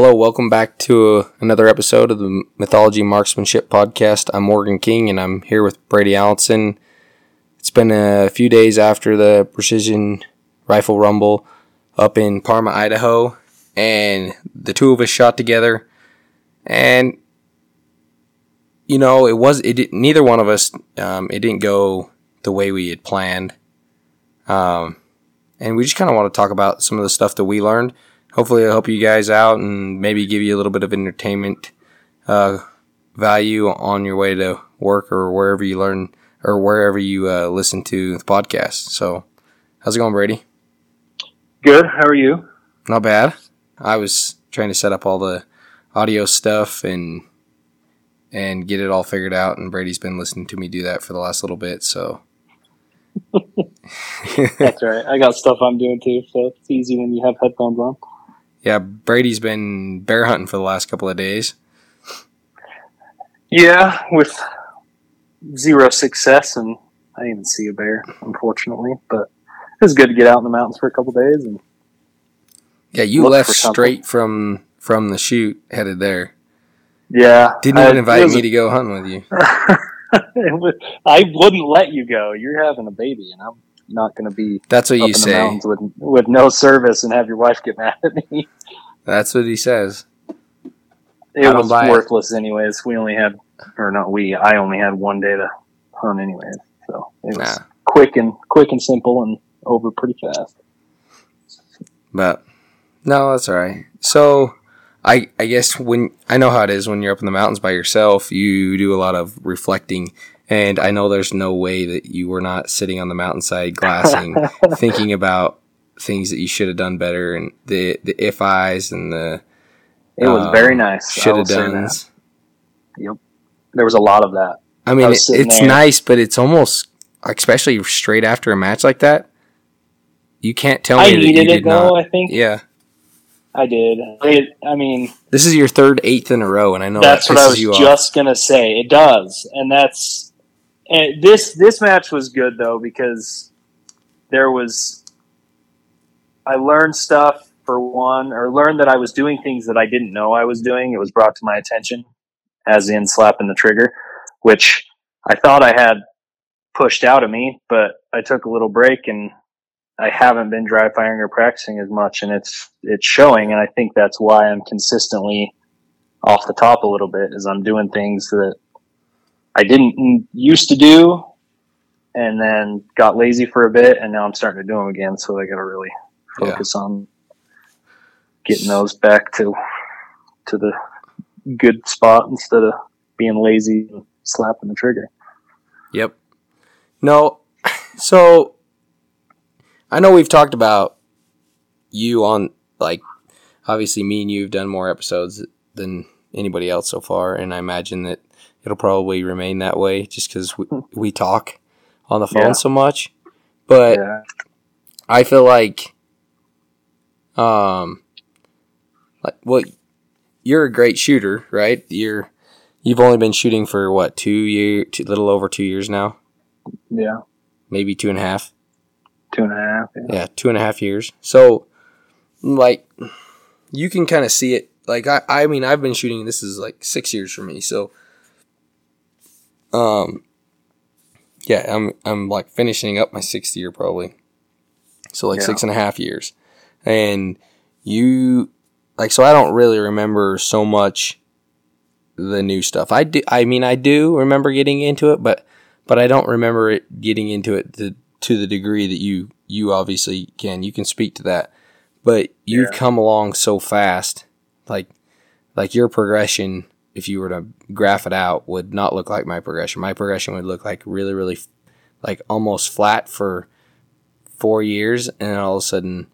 Hello, welcome back to another episode of the Mythology Marksmanship Podcast. I'm Morgan King and I'm here with Brady Allenson. It's been a few days after the Precision Rifle Rumble up in Parma, Idaho, and the two of us shot together. And you know, it was it did, neither one of us um, it didn't go the way we had planned. Um, and we just kind of want to talk about some of the stuff that we learned hopefully it'll help you guys out and maybe give you a little bit of entertainment uh, value on your way to work or wherever you learn or wherever you uh, listen to the podcast. So, how's it going, Brady? Good. How are you? Not bad. I was trying to set up all the audio stuff and and get it all figured out, and Brady's been listening to me do that for the last little bit. So. That's right. I got stuff I'm doing too, so it's easy when you have headphones on. Yeah, Brady's been bear hunting for the last couple of days. Yeah, with zero success, and I didn't even see a bear, unfortunately. But it was good to get out in the mountains for a couple days. And yeah, you left straight from from the shoot, headed there. Yeah, didn't even I, invite me to go hunting with you. I wouldn't let you go. You're having a baby, and I'm not going to be. That's what you say. with with no service and have your wife get mad at me. That's what he says. It was worthless, it. anyways. We only had, or not we. I only had one day to hunt, anyways. So it was nah. quick and quick and simple and over pretty fast. But no, that's all right. So I I guess when I know how it is when you're up in the mountains by yourself, you do a lot of reflecting and I know there's no way that you were not sitting on the mountainside glassing, thinking about things that you should have done better and the the if I's and the It was um, very nice. Should have done. Yep. There was a lot of that. I mean, I it, it's there. nice, but it's almost especially straight after a match like that. You can't tell me I that you did though, not. I think. Yeah. I did. It, I mean, this is your third eighth in a row, and I know that's that what I was just gonna say. It does, and that's and this this match was good though because there was I learned stuff for one, or learned that I was doing things that I didn't know I was doing. It was brought to my attention, as in slapping the trigger, which I thought I had pushed out of me, but I took a little break and I haven't been dry firing or practicing as much, and it's it's showing. And I think that's why I'm consistently off the top a little bit, is I'm doing things that I didn't used to do, and then got lazy for a bit, and now I'm starting to do them again. So I got to really focus yeah. on getting those back to to the good spot instead of being lazy and slapping the trigger. Yep. No, so I know we've talked about you on like obviously me and you've done more episodes than anybody else so far, and I imagine that it'll probably remain that way just because we, we talk on the phone yeah. so much. But yeah. I feel like, um, like well, you're a great shooter, right? You're you've only been shooting for what two year, two, little over two years now. Yeah, maybe two and a half. Two and a half. Yeah, yeah two and a half years. So, like, you can kind of see it. Like I, I mean, I've been shooting. This is like six years for me. So um, yeah, I'm I'm like finishing up my sixth year probably. So like yeah. six and a half years, and you like so I don't really remember so much the new stuff. I do. I mean, I do remember getting into it, but but I don't remember it getting into it to to the degree that you you obviously can. You can speak to that, but you've yeah. come along so fast. Like like your progression if you were to graph it out, would not look like my progression. My progression would look like really, really, like almost flat for four years, and all of a sudden,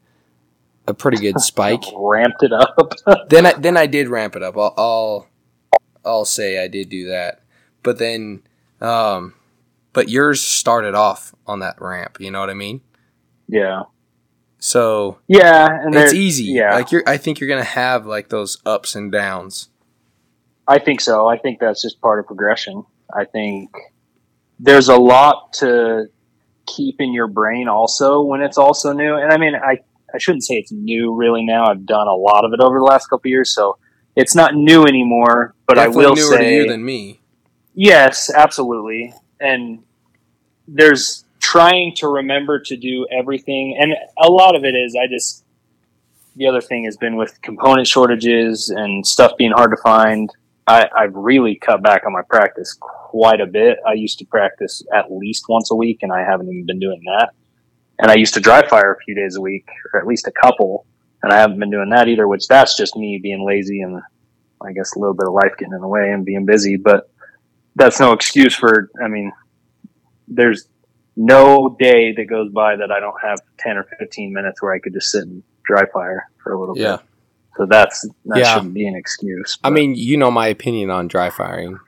a pretty good spike. Ramped it up. then I then I did ramp it up. I'll, I'll I'll say I did do that, but then, um, but yours started off on that ramp. You know what I mean? Yeah. So yeah, and it's easy. Yeah, like you're. I think you're gonna have like those ups and downs. I think so. I think that's just part of progression. I think there's a lot to keep in your brain also when it's also new. And I mean, I I shouldn't say it's new really now. I've done a lot of it over the last couple of years, so it's not new anymore. But Definitely I will newer say, to you than me. yes, absolutely. And there's trying to remember to do everything, and a lot of it is I just. The other thing has been with component shortages and stuff being hard to find. I, I've really cut back on my practice quite a bit. I used to practice at least once a week, and I haven't even been doing that. And I used to dry fire a few days a week, or at least a couple, and I haven't been doing that either. Which that's just me being lazy and I guess a little bit of life getting in the way and being busy. But that's no excuse for. I mean, there's no day that goes by that I don't have ten or fifteen minutes where I could just sit and dry fire for a little bit. Yeah. bit. So that's that Yeah. shouldn't be an excuse. I mean, you know my opinion on dry firing,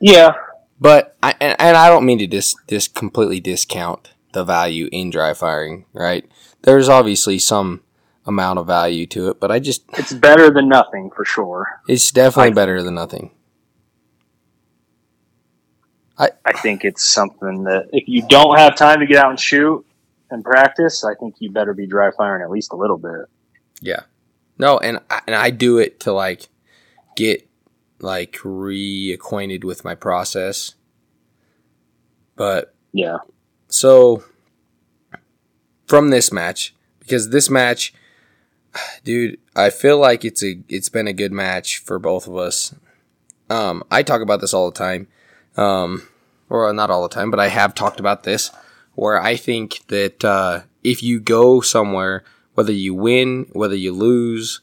yeah, but I and, and I don't mean to dis dis completely discount the value in dry firing. Right? There's obviously some amount of value to it, but I just it's better than nothing for sure. it's definitely I- better than nothing. I I think it's something that if you don't have time to get out and shoot and practice, I think you better be dry firing at least a little bit. Yeah. No, and I, and I do it to like get like reacquainted with my process. But Yeah, so from this match, because this match, dude, I feel like it's a it's been a good match for both of us. Um, I talk about this all the time, um, or not all the time, but I have talked about this where I think that uh, if you go somewhere, whether you win, whether you lose,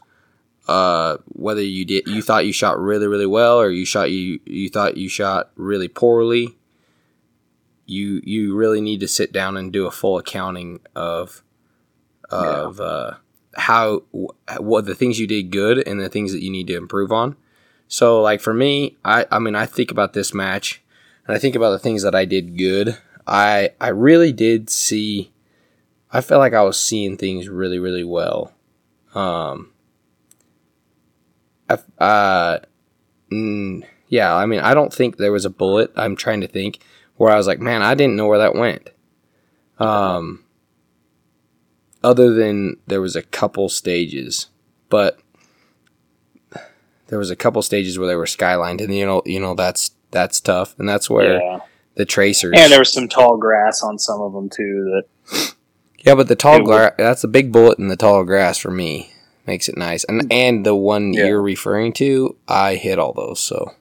uh, whether you did you thought you shot really really well or you shot you you thought you shot really poorly, you you really need to sit down and do a full accounting of of uh, how wh- what the things you did good and the things that you need to improve on. So like for me, I I mean I think about this match and I think about the things that I did good. I I really did see I felt like I was seeing things really really well. Um I uh mm, yeah, I mean I don't think there was a bullet. I'm trying to think where I was like, man, I didn't know where that went. Um other than there was a couple stages, but there was a couple stages where they were skylined, and you know, you know that's that's tough, and that's where yeah. the tracers. And there was some tall grass on some of them too. That yeah, but the tall grass that's a big bullet in the tall grass for me. Makes it nice, and mm-hmm. and the one Yeah. you're referring to, I hit all those, so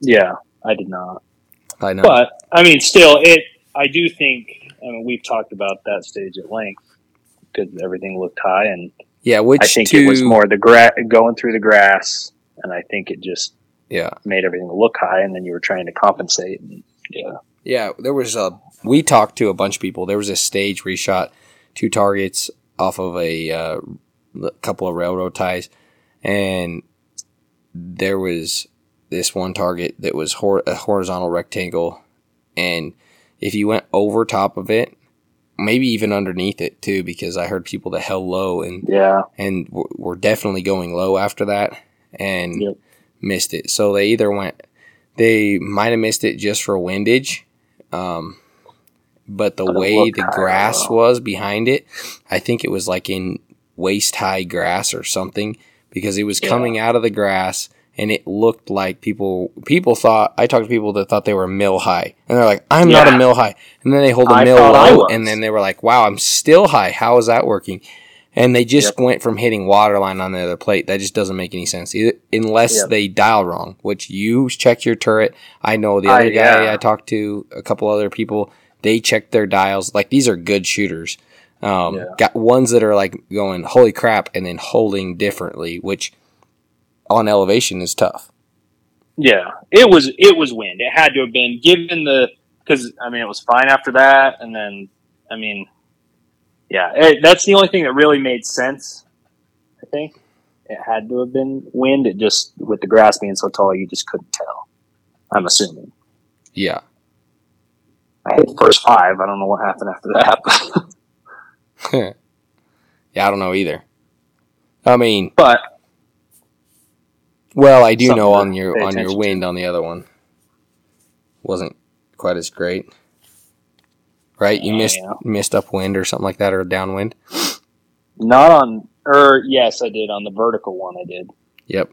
yeah, I did not. I know. But I mean, still, it. I do think. I mean, we've talked about that stage at length because everything looked high, and yeah, which I think two, it was more the gra- going through the grass, and I think it just Yeah, made everything look high, and then you were trying to compensate. And, yeah, Yeah, there was a. We talked to a bunch of people. There was a stage where he shot two targets off of a uh, couple of railroad ties, and there was this one target that was hor- a horizontal rectangle, and if you went over top of it, maybe even underneath it too, because I heard people that held low and yeah, and w- were definitely going low after that and Yep. missed it. So they either went, they might have missed it just for windage, um, but the way the grass was behind it, I think it was like in waist high grass or something because it was Yeah. coming out of the grass and it looked like people people thought I talked to people that thought they were mil high and they're like I'm not a mil high and then they hold a I mil low and then they were like wow I'm still high how is that working and they just went from hitting waterline on the other plate. That just doesn't make any sense either, unless Yep. they dial wrong. Which you check your turret. I know the I- other guy yeah. I talked to, a couple other people, they check their dials. Like these are good shooters. Um, Yeah. Got ones that are like going holy crap and then holding differently, which on elevation is tough. yeah. It was it was wind. It had to have been given the because I mean it was fine after that, and then I mean, yeah, it, that's the only thing that really made sense. I think it had to have been wind. It just with the grass being so tall, you just couldn't tell. I'm assuming. Yeah. I hit the first five. I don't know what happened after that, yeah, I don't know either. I mean, but well, I do know on your on your attention to. wind on the other one wasn't quite as great. Right? You Yeah, missed missed upwind or something like that or downwind. Not on, or yes, I did on the vertical one. I did Yep.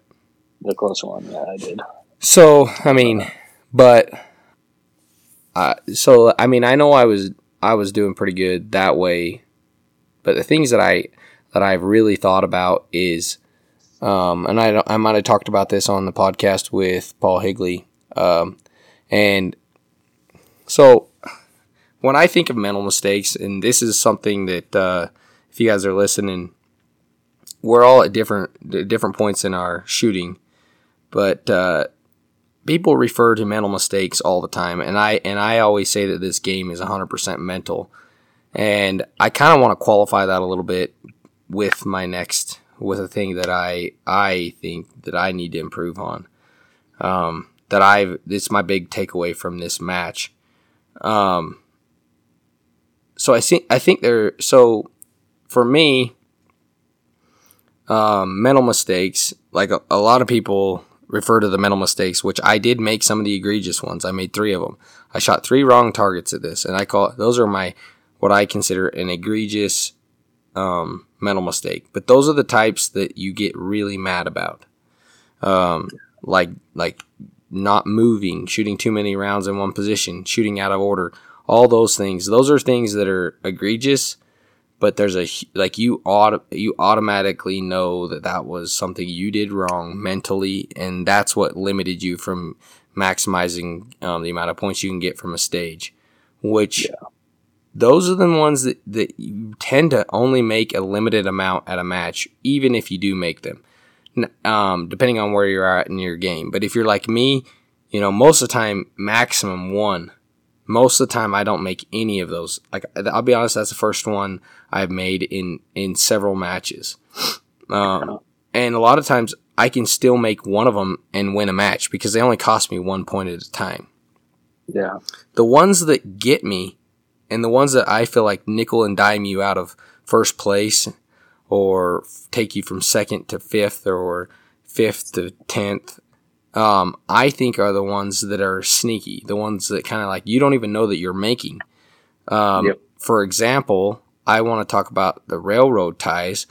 the close one. Yeah, I did. So I mean, but so I mean, I know I was I was doing pretty good that way, but the things that I that I've really thought about is, um, and I I might have talked about this on the podcast with Paul Higley, um, and so when I think of mental mistakes, and this is something that uh, if you guys are listening, we're all at different different points in our shooting, but uh, people refer to mental mistakes all the time, and I and I always say that this game is 100% mental, and I kind of want to qualify that a little bit with my next with a thing that I I think that I need to improve on. Um, that I've it's my big takeaway from this match. Um, so I think I think there so for me um, mental mistakes like a, a lot of people refer to the mental mistakes, which I did make some of the egregious ones. I made three of them. I shot three wrong targets at this, and I call those are my what I consider an egregious um, mental mistake. But those are the types that you get really mad about, um, like like not moving, shooting too many rounds in one position, shooting out of order, all those things. Those are things that are egregious but there's a like you auto, you automatically know that that was something you did wrong mentally and that's what limited you from maximizing um, the amount of points you can get from a stage which yeah. those are the ones that, that you tend to only make a limited amount at a match even if you do make them um, depending on where you're at in your game but if you're like me you know most of the time maximum one most of the time I don't make any of those. Like I'll be honest, that's the first one I've made in in several matches. Um, and a lot of times I can still make one of them and win a match because they only cost me one point at a time. Yeah. The ones that get me and the ones that I feel like nickel and dime you out of first place or take you from second to fifth or fifth to tenth um, I think are the ones that are sneaky, the ones that kind of like you don't even know that you're making. Um, yep. For example, I want to talk about the railroad ties.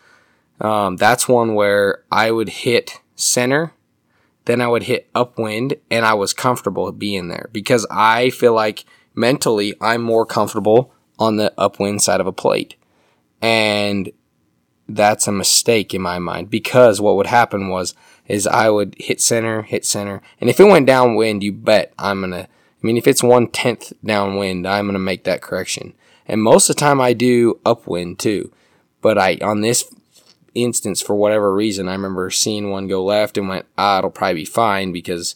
Um, that's one where I would hit center, then I would hit upwind, and I was comfortable being there because I feel like mentally I'm more comfortable on the upwind side of a plate. And that's a mistake in my mind because what would happen was is I would hit center, hit center, and if it went downwind, you bet I'm gonna. I mean, if it's one tenth downwind, I'm gonna make that correction. And most of the time, I do upwind too. But I on this instance, for whatever reason, I remember seeing one go left and went, ah, it'll probably be fine because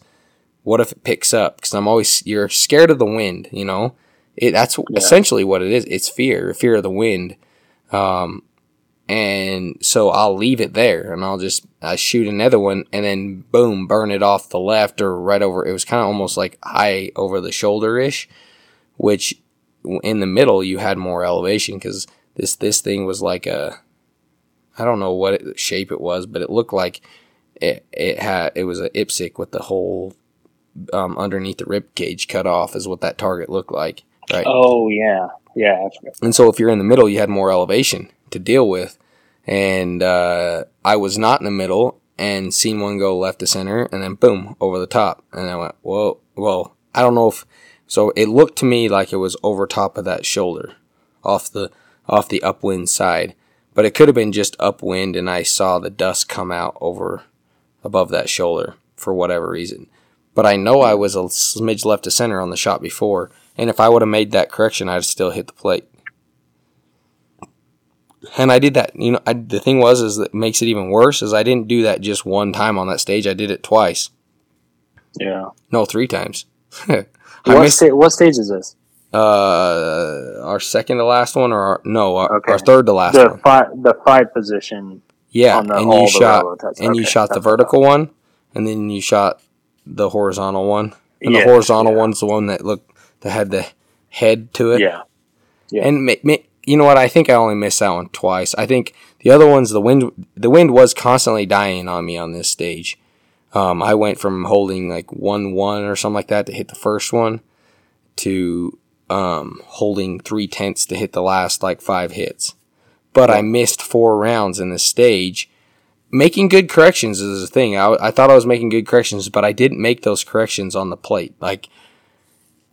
what if it picks up? Because I'm always you're scared of the wind, you know. It that's yeah. essentially what it is. It's fear, fear of the wind. Um, and so I'll leave it there and I'll just I shoot another one and then boom burn it off the left or right over. It was kind of almost like high over the shoulder ish which in the middle you had more elevation because this this thing was like a I don't know what it, shape it was but it looked like it it had it was a IPSC with the whole um, underneath the rib cage cut off is what that target looked like right? Oh yeah. Yeah and so if you're in the middle you had more elevation to deal with. And uh, I was not in the middle and seen one go left to center and then boom over the top. And I went, whoa, well, I don't know if so. It looked to me like it was over top of that shoulder, off the off the upwind side, but it could have been just upwind and I saw the dust come out over above that shoulder for whatever reason. But I know I was a smidge left to center on the shot before, and if I would have made that correction, I'd still hit the plate and I did that. You know, I, the thing was is that makes it even worse is I didn't do that just one time on that stage. I did it twice. Yeah. No, three times. what, missed, sta- what stage is this? Uh, our second to last one, or our, no, our, okay. our third to last the one. Five, the five position. Yeah, the, and you shot and okay. you shot the vertical one, and then you shot the horizontal one, and the horizontal yeah. one's the one that looked that had the head to it. Yeah. Yeah. And ma- ma- you know what? I think I only missed that one twice. I think the other ones, the wind, the wind was constantly dying on me on this stage. Um, I went from holding like one one or something like that to hit the first one, to um, holding three tenths to hit the last like five hits. but I missed four rounds in this stage. Making good corrections is a thing. I, I thought I was making good corrections, but I didn't make those corrections on the plate. Like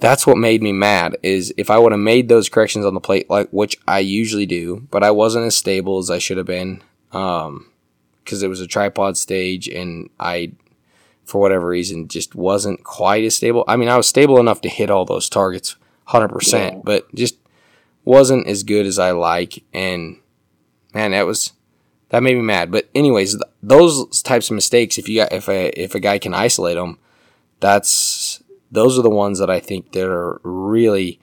that's what made me mad. Is if I would have made those corrections on the plate, like which I usually do, but I wasn't as stable as I should have been. Um, because it was a tripod stage and I, for whatever reason, just wasn't quite as stable. I mean, I was stable enough to hit all those targets 100%, yeah. but just wasn't as good as I like. And man, that was, that made me mad. But anyways, th- those types of mistakes, if you got, if a, if a guy can isolate them, that's, those are the ones that I think that are really,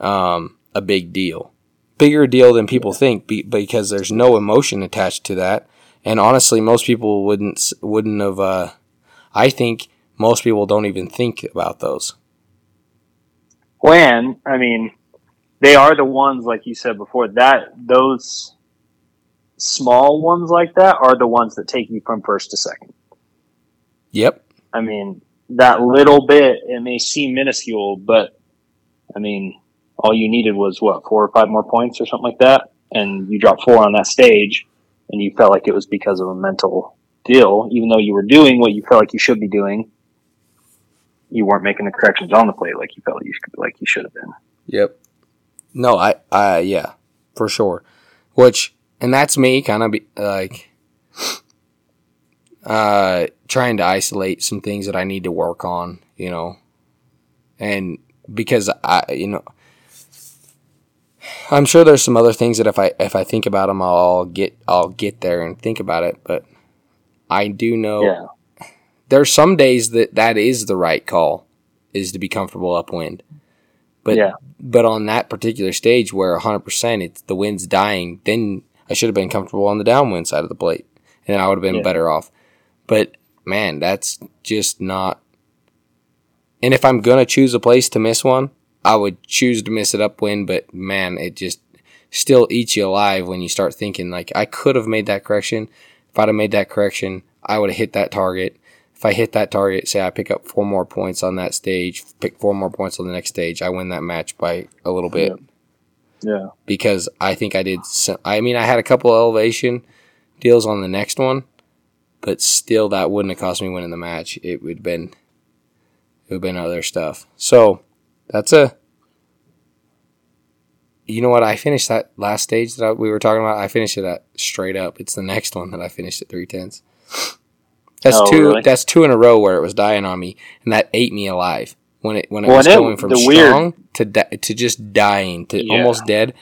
um, a big deal. Bigger deal than people think because there's no emotion attached to that and honestly, most people wouldn't wouldn't have. Uh, I think most people don't even think about those. When I mean, they are the ones like you said before that those small ones like that are the ones that take you from first to second. Yep. I mean, that little bit it may seem minuscule, but I mean, all you needed was what four or five more points or something like that, and you dropped four on that stage and you felt like it was because of a mental deal, even though you were doing what you felt like you should be doing, you weren't making the corrections on the plate like you felt you should, like you should have been. Yep. No, I, I, yeah, for sure. Which, and that's me kind of be like, uh, trying to isolate some things that I need to work on, you know, and because I, you know, I'm sure there's some other things that if I if I think about them, I'll get I'll get there and think about it. But I do know yeah. there's some days that that is the right call is to be comfortable upwind. But yeah. but on that particular stage where 100 percent it's the wind's dying, then I should have been comfortable on the downwind side of the plate, and I would have been yeah. better off. But man, that's just not. And if I'm gonna choose a place to miss one, I would choose to miss it upwind, but man, it just still eats you alive when you start thinking like I could have made that correction. If I'd have made that correction, I would have hit that target. If I hit that target, say I pick up four more points on that stage, pick four more points on the next stage, I win that match by a little bit. Yeah. yeah. Because I think I did. Some, I mean, I had a couple elevation deals on the next one, but still, that wouldn't have cost me winning the match. It would have been, it would have been other stuff. So that's a. You know what? I finished that last stage that we were talking about. I finished it at straight up. It's the next one that I finished at three tenths. That's oh, two. Really? That's two in a row where it was dying on me, and that ate me alive when it when it well, was going from strong weird. to di- to just dying to yeah. almost dead,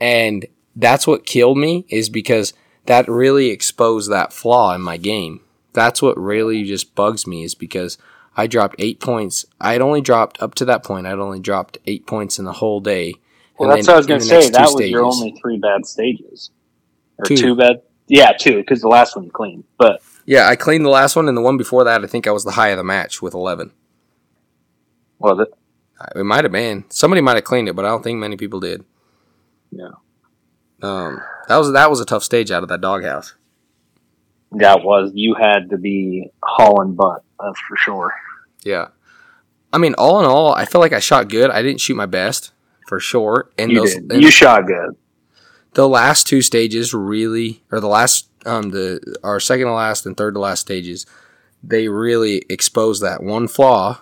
and that's what killed me is because that really exposed that flaw in my game. That's what really just bugs me is because I dropped eight points. I had only dropped up to that point. I'd only dropped eight points in the whole day. Well, that's what I was going to say. That was stages, your only three bad stages, or two, two bad. Yeah, two because the last one you cleaned. But yeah, I cleaned the last one, and the one before that, I think I was the high of the match with eleven. Was it? It might have been. Somebody might have cleaned it, but I don't think many people did. Yeah. Um, that was that was a tough stage out of that doghouse. That was. You had to be hauling butt. That's for sure. Yeah. I mean, all in all, I feel like I shot good. I didn't shoot my best for sure. And you those, did. You shot good. The last two stages really, or the last, um, the our second to last and third to last stages, they really exposed that one flaw.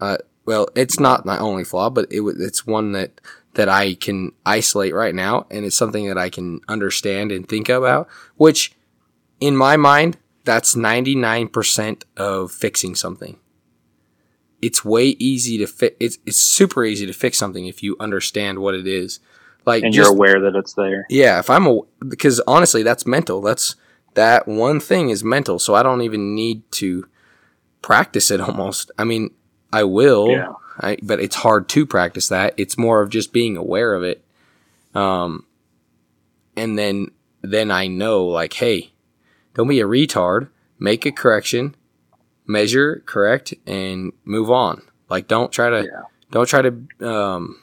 Uh, well, it's not my only flaw, but it it's one that that I can isolate right now, and it's something that I can understand and think about. Which, in my mind, that's 99% of fixing something. It's way easy to fix. It's, it's super easy to fix something if you understand what it is. Like, and just, you're aware that it's there. Yeah. If I'm a, because honestly, that's mental. That's, that one thing is mental. So I don't even need to practice it almost. I mean, I will, yeah. I, but it's hard to practice that. It's more of just being aware of it. Um, and then, then I know like, hey, don't be a retard. Make a correction, measure, correct, and move on. Like don't try to yeah. don't try to um,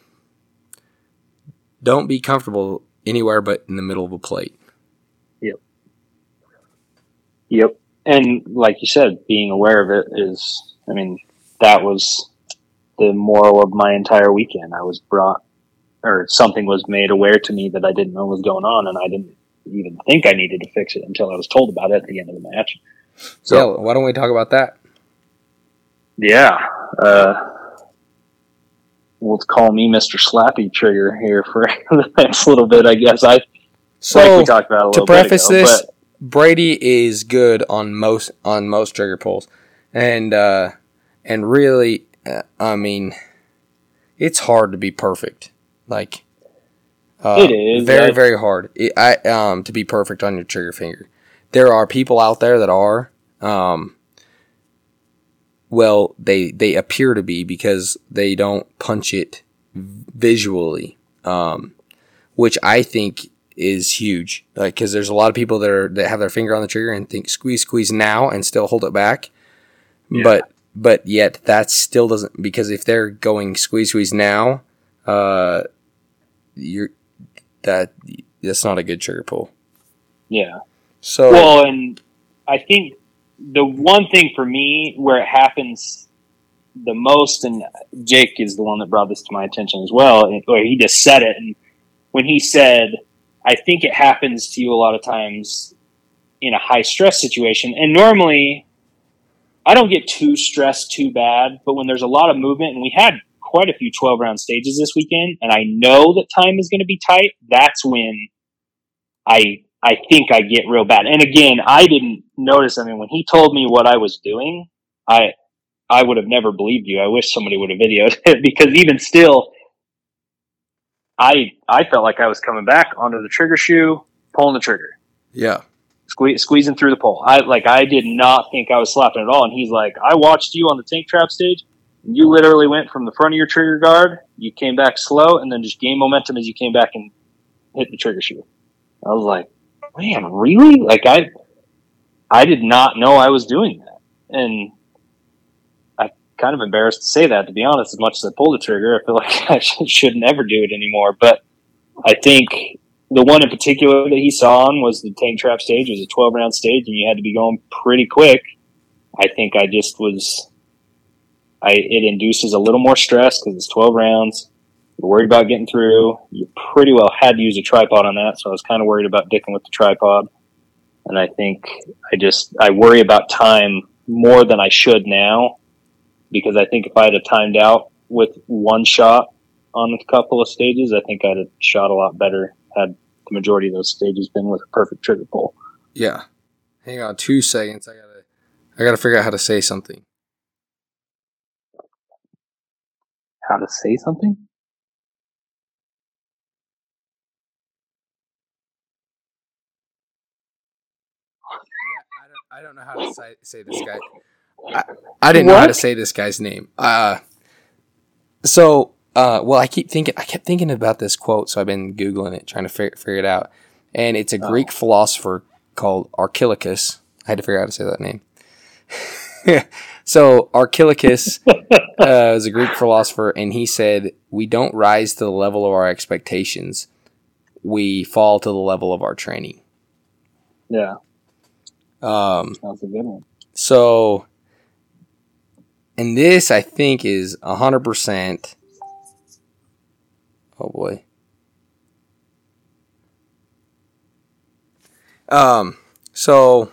don't be comfortable anywhere but in the middle of a plate. Yep. Yep. And like you said, being aware of it is I mean, that was the moral of my entire weekend. I was brought or something was made aware to me that I didn't know was going on and I didn't even think I needed to fix it until I was told about it at the end of the match. So yeah, why don't we talk about that? Yeah. Uh, we'll call me Mr. Slappy Trigger here for the next little bit, I guess. I so like we talked about to preface ago, this, Brady is good on most on most trigger pulls, and uh, and really, uh, I mean, it's hard to be perfect. Like uh, it is very very hard. It, I um to be perfect on your trigger finger. There are people out there that are um. Well, they they appear to be because they don't punch it visually, um, which I think is huge. Like, because there's a lot of people that are that have their finger on the trigger and think squeeze, squeeze now, and still hold it back. Yeah. But but yet that still doesn't because if they're going squeeze, squeeze now, uh, you're that that's not a good trigger pull. Yeah. So well, and I think the one thing for me where it happens the most, and Jake is the one that brought this to my attention as well, or he just said it, and when he said I think it happens to you a lot of times in a high stress situation. And normally, I don't get too stressed too bad, but when there's a lot of movement, and we had quite a few 12 round stages this weekend, and I know that time is going to be tight, that's when I I think I get real bad. And again, I didn't notice. I mean, when he told me what I was doing, I I would have never believed you. I wish somebody would have videoed it because even still, I I felt like I was coming back onto the trigger shoe, pulling the trigger. Yeah. Squeeze, squeezing through the pole. I like I did not think I was slapping at all. And he's like, I watched you on the tank trap stage. And you literally went from the front of your trigger guard, you came back slow, and then just gained momentum as you came back and hit the trigger shoe. I was like, man, really? Like I, I did not know I was doing that, and I kind of embarrassed to say that, to be honest. As much as I pulled the trigger, I feel like I should never do it anymore. But I think the one in particular that he saw on was the tank trap stage. It was a 12 round stage, and you had to be going pretty quick. I think I just was. I it induces a little more stress because it's 12 rounds. You're worried about getting through. You pretty well had to use a tripod on that, so I was kind of worried about dicking with the tripod. And I think I just I worry about time more than I should now because I think if I had a timed out with one shot on a couple of stages, I think I'd have shot a lot better had the majority of those stages been with a perfect trigger pull. Yeah. Hang on two seconds. I gotta I gotta figure out how to say something. How to say something? I don't know how to say, say this guy. I, I didn't what? know how to say this guy's name. Uh, so, uh, well, I keep thinking, I kept thinking about this quote, so I've been googling it, trying to figure, figure it out. And it's a oh. Greek philosopher called Archilochus. I had to figure out how to say that name. so Archilochus uh, is a Greek philosopher, and he said, "We don't rise to the level of our expectations; we fall to the level of our training." Yeah. Um, That's a good one. So and this, I think, is 100%. Oh boy. Um, so,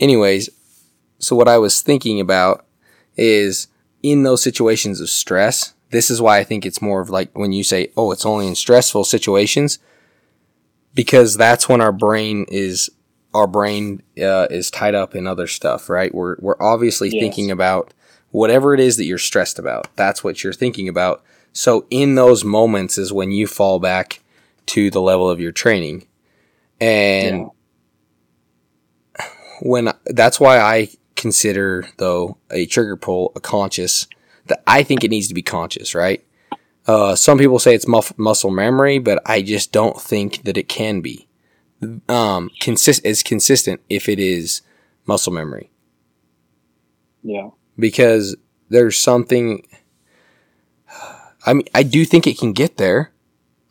anyways, so what I was thinking about is in those situations of stress, this is why I think it's more of like when you say, oh, it's only in stressful situations, because that's when our brain is our brain uh, is tied up in other stuff, right? We're we're obviously yes. thinking about whatever it is that you're stressed about. That's what you're thinking about. So in those moments is when you fall back to the level of your training, and yeah. when that's why I consider though a trigger pull a conscious. That I think it needs to be conscious, right? Uh, some people say it's muff- muscle memory, but I just don't think that it can be um, consist is consistent if it is muscle memory. Yeah. Because there's something. I mean, I do think it can get there.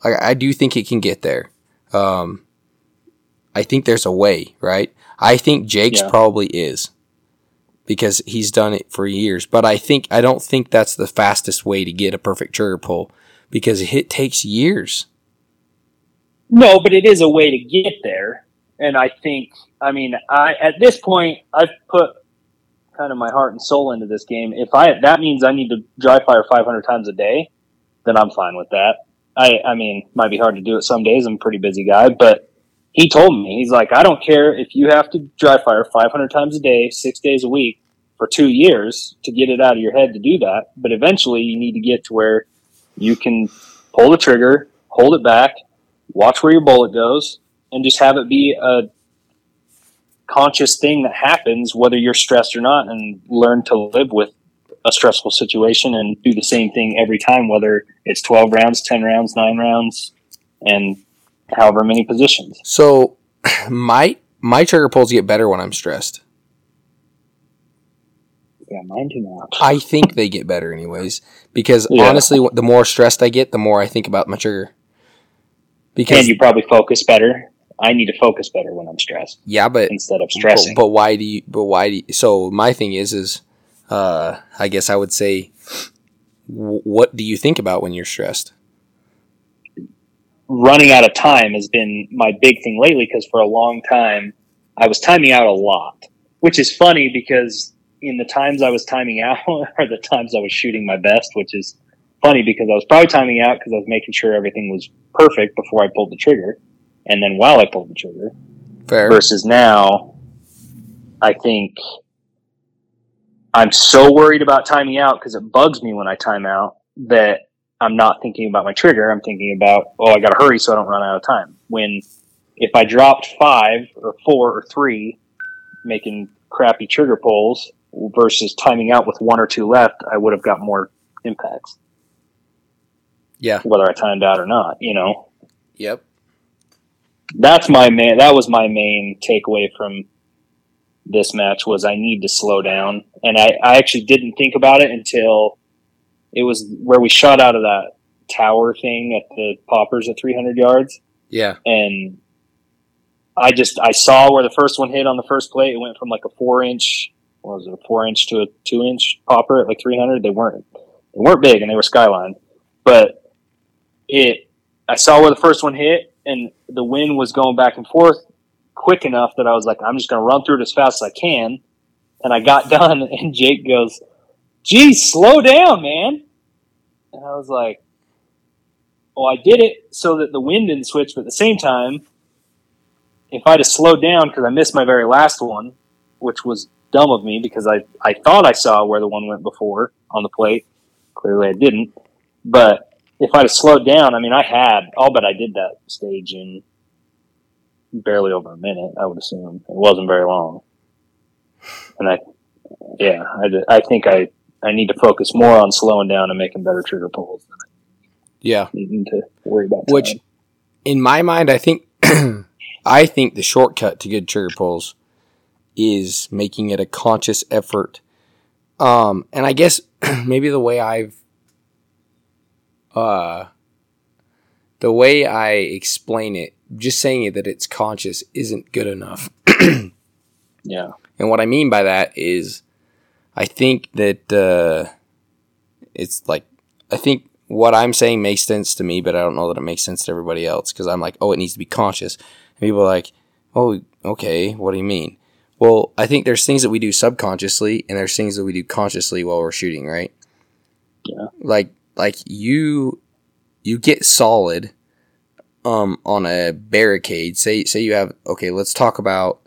I, I do think it can get there. Um, I think there's a way, right? I think Jake's yeah. probably is because he's done it for years. But I think I don't think that's the fastest way to get a perfect trigger pull because it takes years. No, but it is a way to get there. And I think, I mean, I at this point, I've put kind of my heart and soul into this game. If I that means I need to dry fire 500 times a day, then I'm fine with that. I, I mean, might be hard to do it some days. I'm a pretty busy guy, but he told me he's like, I don't care if you have to dry fire 500 times a day, six days a week for two years to get it out of your head to do that. But eventually, you need to get to where you can pull the trigger, hold it back, watch where your bullet goes, and just have it be a conscious thing that happens whether you're stressed or not, and learn to live with a stressful situation and do the same thing every time, whether it's 12 rounds, 10 rounds, 9 rounds, and however many positions. So my my trigger pulls get better when I'm stressed. Yeah, mine do not. I think they get better anyways because Yeah. honestly, the more stressed I get, the more I think about my trigger. Because And you probably focus better. I need to focus better when I'm stressed yeah, but instead of stressing. But, but why do you? But why do you? So my thing is, is uh, I guess I would say, w- what do you think about when you're stressed? running out of time has been my big thing lately because for a long time I was timing out a lot, which is funny because in the times I was timing out are the times I was shooting my best, which is funny because I was probably timing out because I was making sure everything was perfect before I pulled the trigger. And then while I pulled the trigger Fair. versus now, I think I'm so worried about timing out because it bugs me when I time out that I'm not thinking about my trigger. I'm thinking about, oh, I got to hurry so I don't run out of time. When if I dropped five or four or three making crappy trigger pulls versus timing out with one or two left, I would have got more impacts, Yeah. whether I timed out or not, you know? Yep. That's my main that was my main takeaway from this match was I need to slow down. And I, I actually didn't think about it until it was where we shot out of that tower thing at the poppers at 300 yards. Yeah. And I just, I saw where the first one hit on the first plate. It went from like a four inch, what was it, a four inch to a two inch popper at like 300. They weren't, they weren't big and they were skyline, but it, I saw where the first one hit and the wind was going back and forth quick enough that I was like, I'm just going to run through it as fast as I can. And I got done and Jake goes, geez, slow down, man. And I was like, well, I did it so that the wind didn't switch, but at the same time, if I'd have slowed down because I missed my very last one, which was dumb of me because I, I thought I saw where the one went before on the plate. Clearly I didn't. But if I'd have slowed down, I mean, I had, I'll I did that stage in barely over a minute, I would assume. It wasn't very long. And I, yeah, I, I think I, I need to focus more on slowing down and making better trigger pulls than Yeah. needing to worry about Which, time. in my mind, I think, I think the shortcut to good trigger pulls is making it a conscious effort. Um, and I guess maybe the way I've, uh, the way I explain it, just saying it that it's conscious isn't good enough. yeah, And what I mean by that is, I think that uh, it's like, I think what I'm saying makes sense to me, but I don't know that it makes sense to everybody else because I'm like, oh, it needs to be conscious. And people are like, oh, okay, what do you mean? Well, I think there's things that we do subconsciously and there's things that we do consciously while we're shooting, right? Yeah. Like, like you, you get solid, um, on a barricade. Say, say you have, okay, let's talk about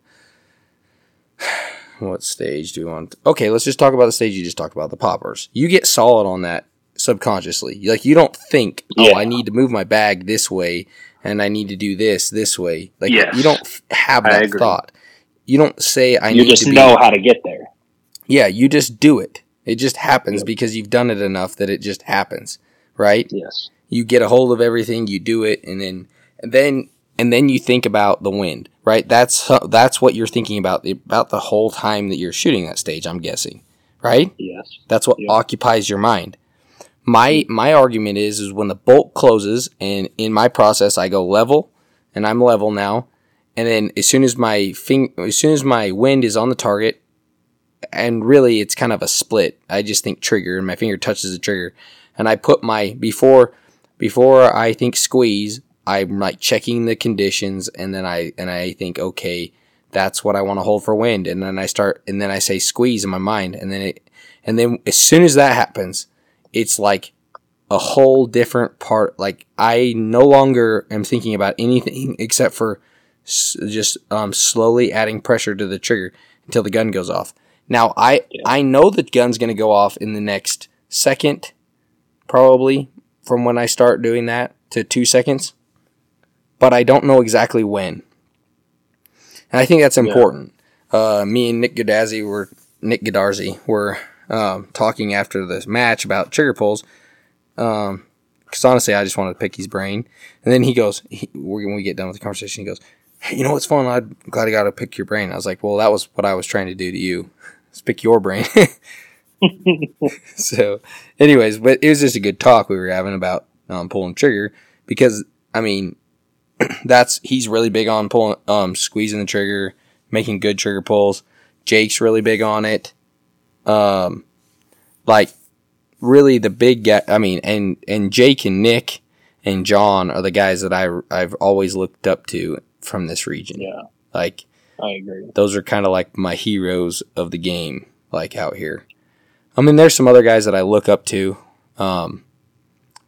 what stage do we want? Okay, let's just talk about the stage you just talked about, the poppers. You get solid on that subconsciously. Like you don't think, oh, Yeah. I need to move my bag this way and I need to do this this way. Like Yes. you don't have that thought. You don't say I you need just to be. know how to get there. Yeah, you just do it. It just happens Yeah. because you've done it enough that it just happens, right? Yes. you get a hold of everything, you do it, and then and then and then you think about the wind, right? That's that's what you're thinking about about the whole time that you're shooting that stage. I'm guessing, right? Yes. That's what Yeah. occupies your mind. My my argument is is when the bolt closes, and in my process I go level, and I'm level now, and then as soon as my fing- as soon as my wind is on the target, and really it's kind of a split. I just think trigger, and my finger touches the trigger, and I put my before before I think squeeze, I'm like checking the conditions and then I and I think okay that's what I want to hold for wind. And then I start and then I say squeeze in my mind and then it and then as soon as that happens it's like a whole different part. Like I no longer am thinking about anything except for s- just um, slowly adding pressure to the trigger until the gun goes off now I Yeah. I know the gun's going to go off in the next second probably from when I start doing that to 2 seconds but I don't know exactly when. And I think that's important. Uh, me and Nick Godazzi were Nick Godarzi were um, talking after this match about trigger pulls. Because honestly, I just wanted to pick his brain. And then he goes, he, when we get done with the conversation, he goes, hey, "You know what's fun? I'm glad I got to pick your brain." I was like, "Well, that was what I was trying to do to you. Let's pick your brain." so, anyways, but it was just a good talk we were having about um, pulling trigger because I mean that's he's really big on pulling um squeezing the trigger, making good trigger pulls. Jake's really big on it. Um like really the big guy I mean and and Jake and Nick and John are the guys that I I've always looked up to from this region. Yeah, Like I agree. those are kind of like my heroes of the game like out here. I mean there's some other guys that I look up to um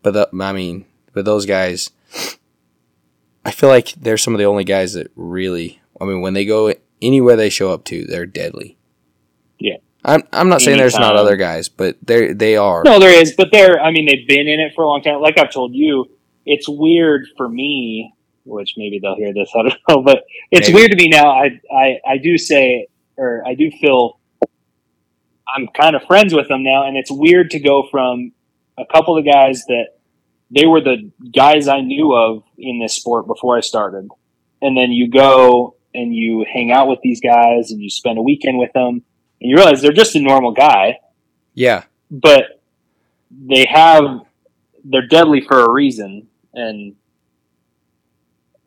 but the, I mean but those guys I feel like they're some of the only guys that really I mean when they go anywhere they show up to they're deadly. Yeah. I'm I'm not saying there's not other guys, but they they are. No, there is, but they're. I mean, they've been in it for a long time. Like I've told you, it's weird for me, which maybe they'll hear this. I don't know, but it's Maybe. weird to me now. I, I, I do say, or I do feel, I'm kind of friends with them now, and it's weird to go from a couple of guys that they were the guys I knew of in this sport before I started, and then you go and you hang out with these guys and you spend a weekend with them, and you realize they're just a normal guy Yeah. but they have they're deadly for a reason and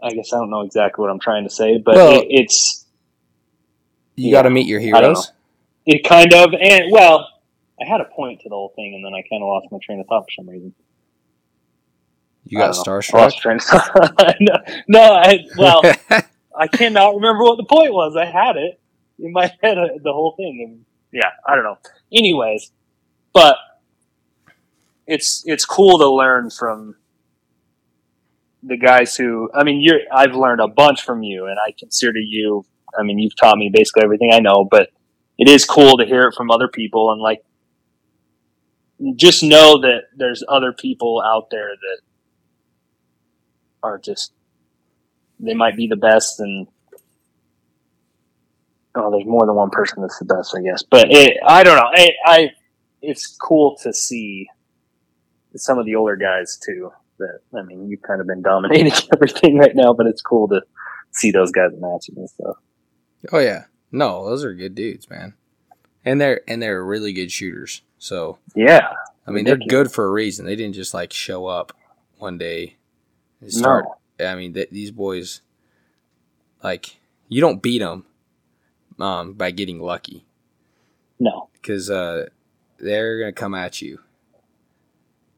i guess i don't know exactly what i'm trying to say but Well- it, it's You Yeah. got to meet your heroes. it kind of and well i had a point to the whole thing and then i kind of lost my train of thought for some reason You got starstruck. train of thought. no, no I, well i cannot remember what the point was i had it in my head uh, the whole thing and yeah i don't know anyways but it's it's cool to learn from the guys who I mean you're I've learned a bunch from you and I consider you I mean you've taught me basically everything I know but it is cool to hear it from other people and like just know that there's other people out there that are just they might be the best and oh there's more than one person that's the best I guess but it, I don't know I, I it's cool to see some of the older guys too. That I mean, you've kind of been dominating everything right now, but it's cool to see those guys matching and stuff. oh yeah. No, those are good dudes, man. And they're and they're really good shooters. So Yeah, I mean, they're good for a reason. They didn't just like show up one day and start. I mean, th- these boys, like, you don't beat them um, by getting lucky no, because uh, they're gonna come at you.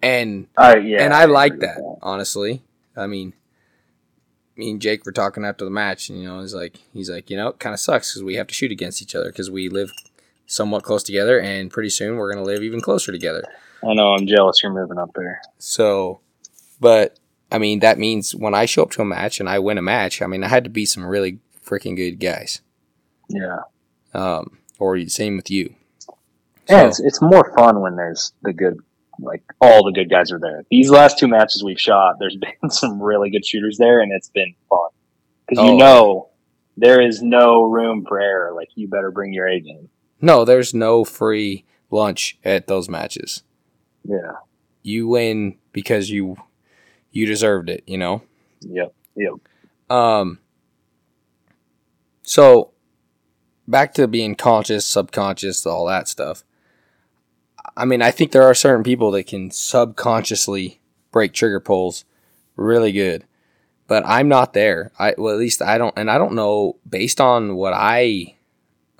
And I yeah, and I like agree that honestly. I mean, me and Jake were talking after the match, and you know, he's like, he's like, you know, it kind of sucks because we have to shoot against each other because we live somewhat close together, and pretty soon we're gonna live even closer together. I know I'm jealous you're moving up there. So, but I mean, that means when I show up to a match and I win a match, I mean, I had to beat some really freaking good guys. Yeah, Um, or same with you. yeah. So- It's it's more fun when there's the good, like all the good guys are there. These last two matches we've shot, there's been some really good shooters there, and it's been fun because Oh. you know there is no room for error. Like you better bring your A game. No, there's no free lunch at those matches. Yeah. You win because you you deserved it, you know? Yep. Yep. Um so back to being conscious, subconscious, all that stuff. I mean, I think there are certain people that can subconsciously break trigger pulls really good. But I'm not there. I well at least I don't and I don't know based on what I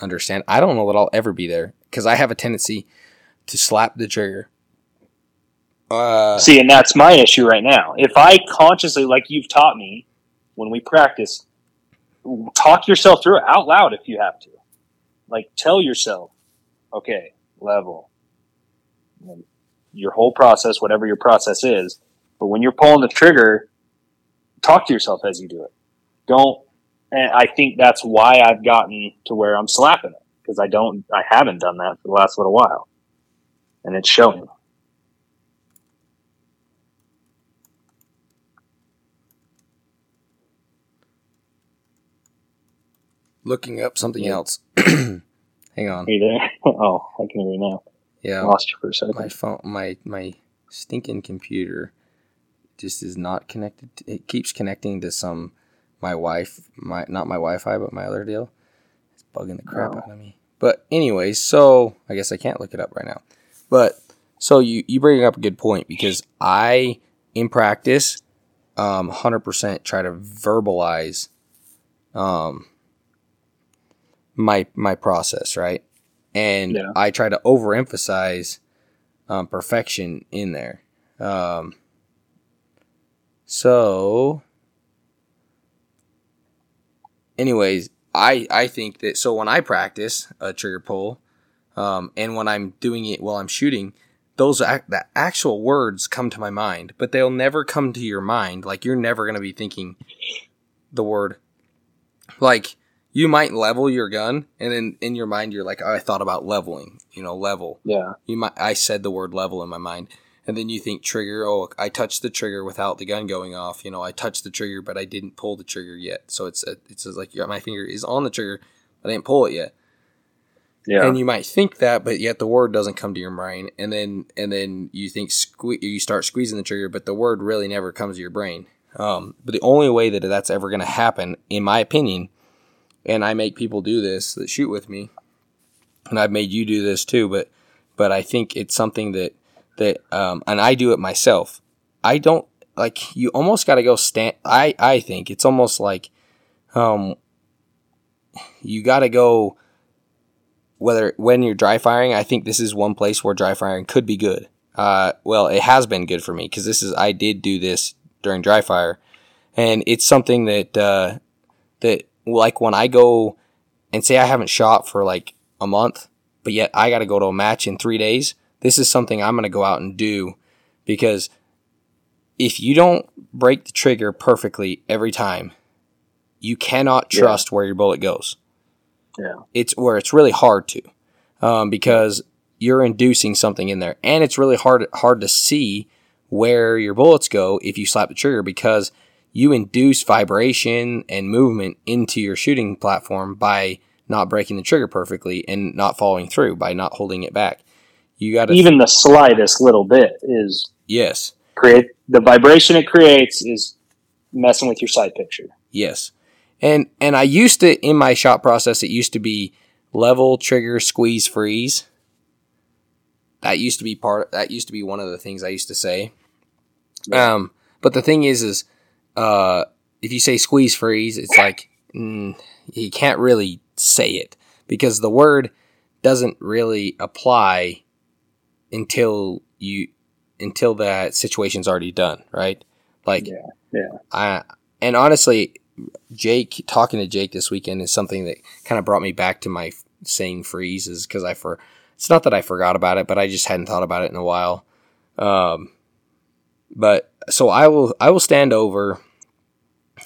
understand, I don't know that I'll ever be there cuz I have a tendency to slap the trigger Uh, See, and that's my issue right now. If I consciously, like you've taught me when we practice, talk yourself through it out loud if you have to. Like tell yourself, okay, level. Your whole process, whatever your process is. But when you're pulling the trigger, talk to yourself as you do it. Don't, and I think that's why I've gotten to where I'm slapping it because I don't, I haven't done that for the last little while. And it's showing. looking up something else. Hang on. Are you there? Oh, I can hear you now. Yeah, Lost you for a second. my phone, my my stinking computer, just is not connected. To, it keeps connecting to some my wife, my not my Wi-Fi, but my other deal. It's bugging the crap out of me. But anyways, so I guess I can't look it up right now. But so you you bring up a good point because I in practice, um, hundred percent try to verbalize, um, my my process right, and Yeah. I try to overemphasize um, perfection in there. Um, so, anyways, I I think that so when I practice a trigger pull, um, and when I'm doing it while I'm shooting, those ac- the actual words come to my mind, but they'll never come to your mind. Like you're never gonna be thinking the word. Like you might level your gun, and then in your mind you're like, oh, I thought about leveling. You know, level yeah. you might I said the word level in my mind and then you think trigger oh I touched the trigger without the gun going off you know I touched the trigger but I didn't pull the trigger yet so it's a, it's just like my finger is on the trigger but I didn't pull it yet Yeah. and you might think that but yet the word doesn't come to your brain and then and then you think sque- you start squeezing the trigger but the word really never comes to your brain um, but the only way that that's ever going to happen in my opinion and I make people do this that shoot with me and I've made you do this too, but but I think it's something that that um, and I do it myself. I don't like you almost got to go stand. I I think it's almost like um you got to go whether when you're dry firing. I think this is one place where dry firing could be good. Uh, well, it has been good for me because this is I did do this during dry fire, and it's something that uh, that like when I go and say I haven't shot for like a month, but yet I got to go to a match in three days. This is something I'm going to go out and do because if you don't break the trigger perfectly every time, you cannot Yeah. trust where your bullet goes. Yeah. It's where it's really hard to, um, because you're inducing something in there, and it's really hard hard to see where your bullets go if you slap the trigger because you induce vibration and movement into your shooting platform by not breaking the trigger perfectly and not following through by not holding it back. You got Even the slightest little bit is yes, create the vibration it creates is messing with your sight picture. yes, and and I used to in my shot process it used to be level trigger squeeze freeze. That used to be part. That used to be one of the things I used to say. Um, but the thing is, is uh, if you say squeeze freeze, it's like mm, you can't really say it because the word doesn't really apply until you until that situation's already done, right? Like, Yeah, yeah. I and honestly, Jake talking to Jake this weekend is something that kind of brought me back to my saying freeze is because I for it's not that I forgot about it, but I just hadn't thought about it in a while. Um, but so I will I will stand over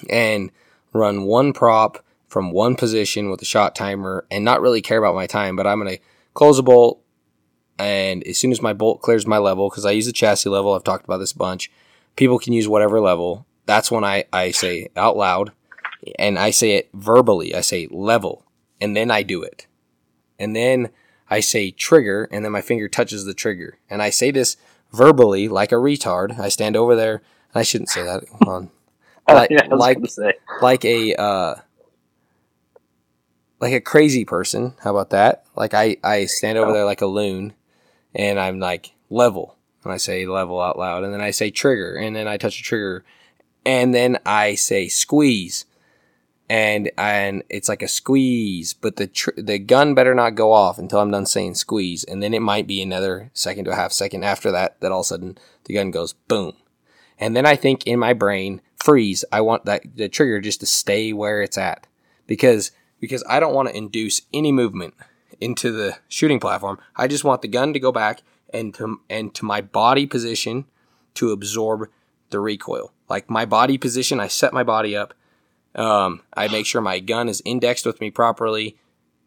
and run one prop from one position with a shot timer and not really care about my time, but I'm gonna close a bolt and as soon as my bolt clears my level, because I use the chassis level, I've talked about this a bunch. People can use whatever level. That's when I, I say out loud and I say it verbally. I say level and then I do it. And then I say trigger and then my finger touches the trigger. And I say this verbally like a retard. I stand over there. I shouldn't say that. Hold on. Like, yeah, like say. like a uh, like a crazy person. How about that? Like I I stand over there like a loon, and I'm like level, and I say level out loud, and then I say trigger, and then I touch a trigger, and then I say squeeze, and and it's like a squeeze, but the tr- the gun better not go off until I'm done saying squeeze, and then it might be another second to a half second after that that all of a sudden the gun goes boom, and then I think in my brain freeze. I want that the trigger just to stay where it's at because because I don't want to induce any movement into the shooting platform. I just want the gun to go back and to and to my body position to absorb the recoil. Like my body position, I set my body up um, I make sure my gun is indexed with me properly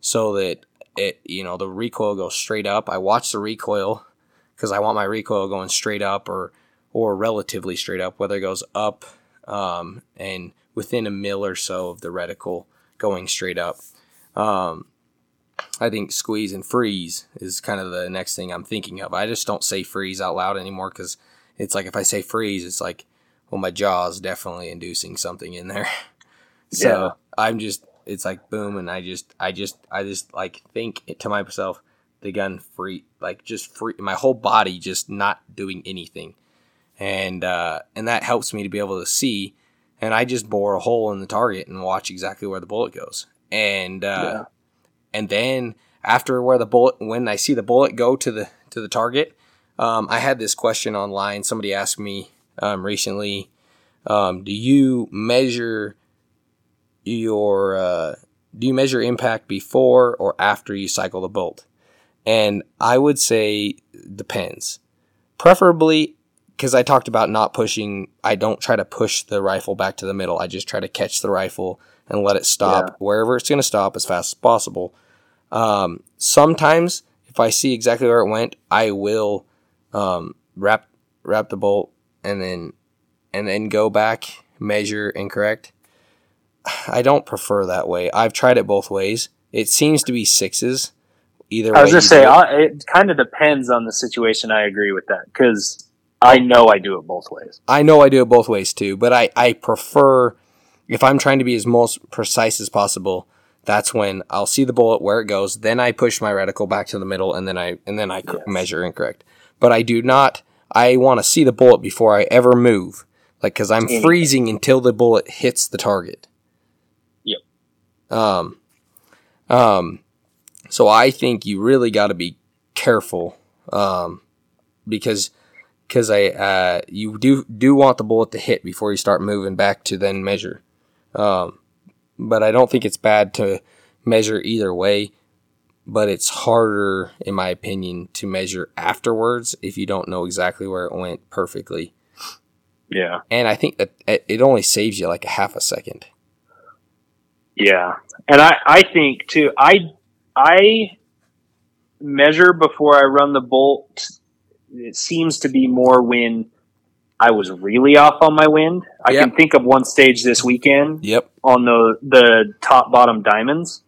so that it, you know, the recoil goes straight up. I watch the recoil because I want my recoil going straight up or, or relatively straight up, whether it goes up um, and within a mil or so of the reticle going straight up. Um, I think squeeze and freeze is kind of the next thing I'm thinking of. I just don't say freeze out loud anymore because it's like if I say freeze, it's like, well, my jaw is definitely inducing something in there. So yeah. I'm just, it's like boom, and I just, I just, I just like think to myself, the gun free, like just free, my whole body just not doing anything, and uh, and that helps me to be able to see, and I just bore a hole in the target and watch exactly where the bullet goes, and uh, yeah. and then after where the bullet, when I see the bullet go to the to the target, um, I had this question online. Somebody asked me um, recently, um, do you measure your uh, do you measure impact before or after you cycle the bolt? And I would say depends. Preferably because I talked about not pushing, I don't try to push the rifle back to the middle. I just try to catch the rifle and let it stop yeah. wherever it's going to stop as fast as possible. Um, sometimes, if I see exactly where it went, I will um, wrap wrap the bolt and then and then go back, measure, and correct. I don't prefer that way. I've tried it both ways. It seems to be sixes. Either I was just say it, it kind of depends on the situation. I agree with that because I know I do it both ways. I know I do it both ways too, but I I prefer if I'm trying to be as most precise as possible. That's when I'll see the bullet where it goes. Then I push my reticle back to the middle, and then I and then I yes. measure incorrect. But I do not. I want to see the bullet before I ever move, like because I'm freezing until the bullet hits the target. Um, um, so I think you really got to be careful, um, because because I uh, you do do want the bullet to hit before you start moving back to then measure. Um, but I don't think it's bad to measure either way. But it's harder, in my opinion, to measure afterwards if you don't know exactly where it went perfectly. Yeah. And I think that it only saves you like a half a second. Yeah, and I I think too. I I measure before I run the bolt. It seems to be more when I was really off on my wind. I yep. can think of one stage this weekend. Yep. On the the top bottom diamonds,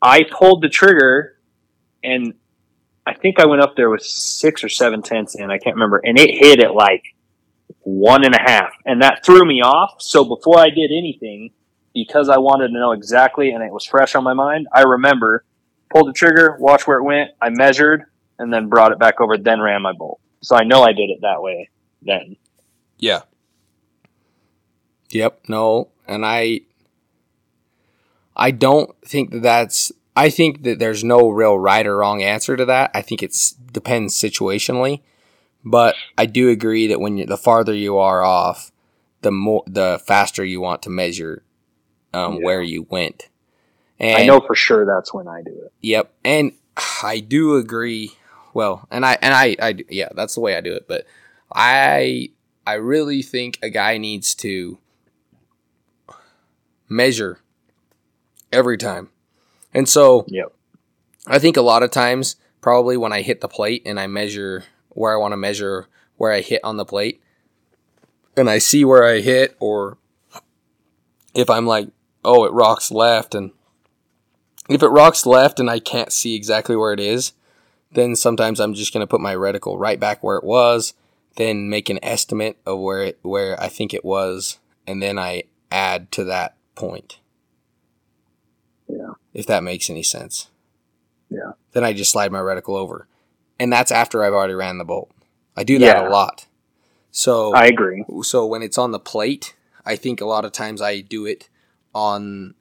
I pulled the trigger, and I think I went up there with six or seven tenths in. I can't remember, and it hit at like one and a half, and that threw me off. So before I did anything, because I wanted to know exactly and it was fresh on my mind, I remember, pulled the trigger, watched where it went, I measured, and then brought it back over, then ran my bolt. So I know I did it that way then. Yeah. Yep. No, and I I don't think that that's I think that there's no real right or wrong answer to that. I think it depends situationally, but I do agree that when you, the farther you are off, the more the faster you want to measure um, yeah. where you went. And, I know for sure that's when I do it. Yep, and I do agree. Well, and I and I, I yeah, that's the way I do it. But I I really think a guy needs to measure every time, and so yep. I think a lot of times, probably when I hit the plate and I measure where I want to measure where I hit on the plate, and I see where I hit, or if I'm like oh, it rocks left. And if it rocks left and I can't see exactly where it is, then sometimes I'm just going to put my reticle right back where it was, then make an estimate of where it, where I think it was, and then I add to that point. Yeah. If that makes any sense. Yeah. Then I just slide my reticle over. And that's after I've already ran the bolt. I do that yeah. a lot. So I agree. So when it's on the plate, I think a lot of times I do it on.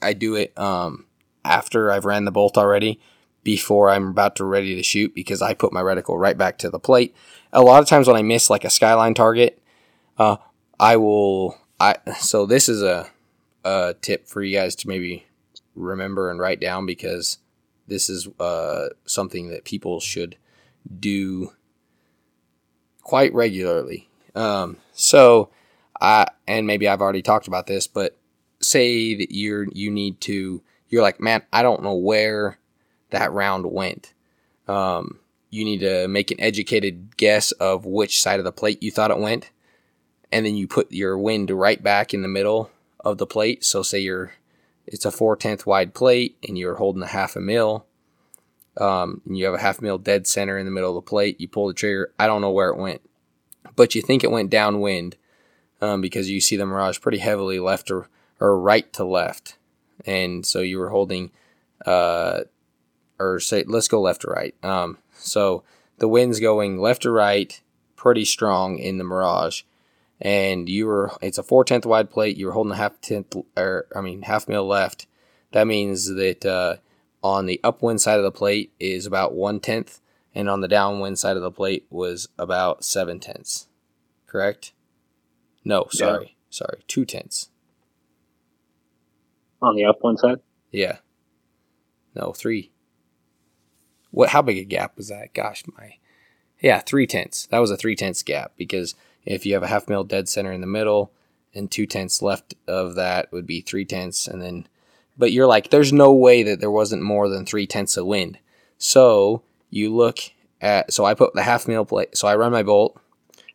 I do it um, after I've ran the bolt already, before I'm about to ready to shoot because I put my reticle right back to the plate. A lot of times when I miss like a skyline target, uh, I will. I so this is a a tip for you guys to maybe remember and write down because this is uh, something that people should do quite regularly. Um, so, I and maybe I've already talked about this, but say that you're you need to you're like, man, I don't know where that round went. Um, you need to make an educated guess of which side of the plate you thought it went, and then you put your wind right back in the middle of the plate. So say you're it's a four tenth wide plate and you're holding a half a mil. Um, and you have a half mil dead center in the middle of the plate. You pull the trigger. I don't know where it went, but you think it went downwind um, because you see the Mirage pretty heavily left or, or right to left. And so you were holding, uh, or say, let's go left to right. Um, so the wind's going left to right pretty strong in the Mirage and you were it's a four tenth wide plate. You were holding a half tenth, or I mean half mil left. That means that uh, on the upwind side of the plate is about one tenth, and on the downwind side of the plate was about seven tenths. Correct? No, sorry, yeah. sorry, two tenths. On the upwind side. Yeah. No, three. What? How big a gap was that? Gosh, my. Yeah, three tenths. That was a three tenths gap because if you have a half mil dead center in the middle and two tenths left of that would be three tenths. And then, but you're like, there's no way that there wasn't more than three tenths of wind. So you look at, so I put the half mil plate, so I run my bolt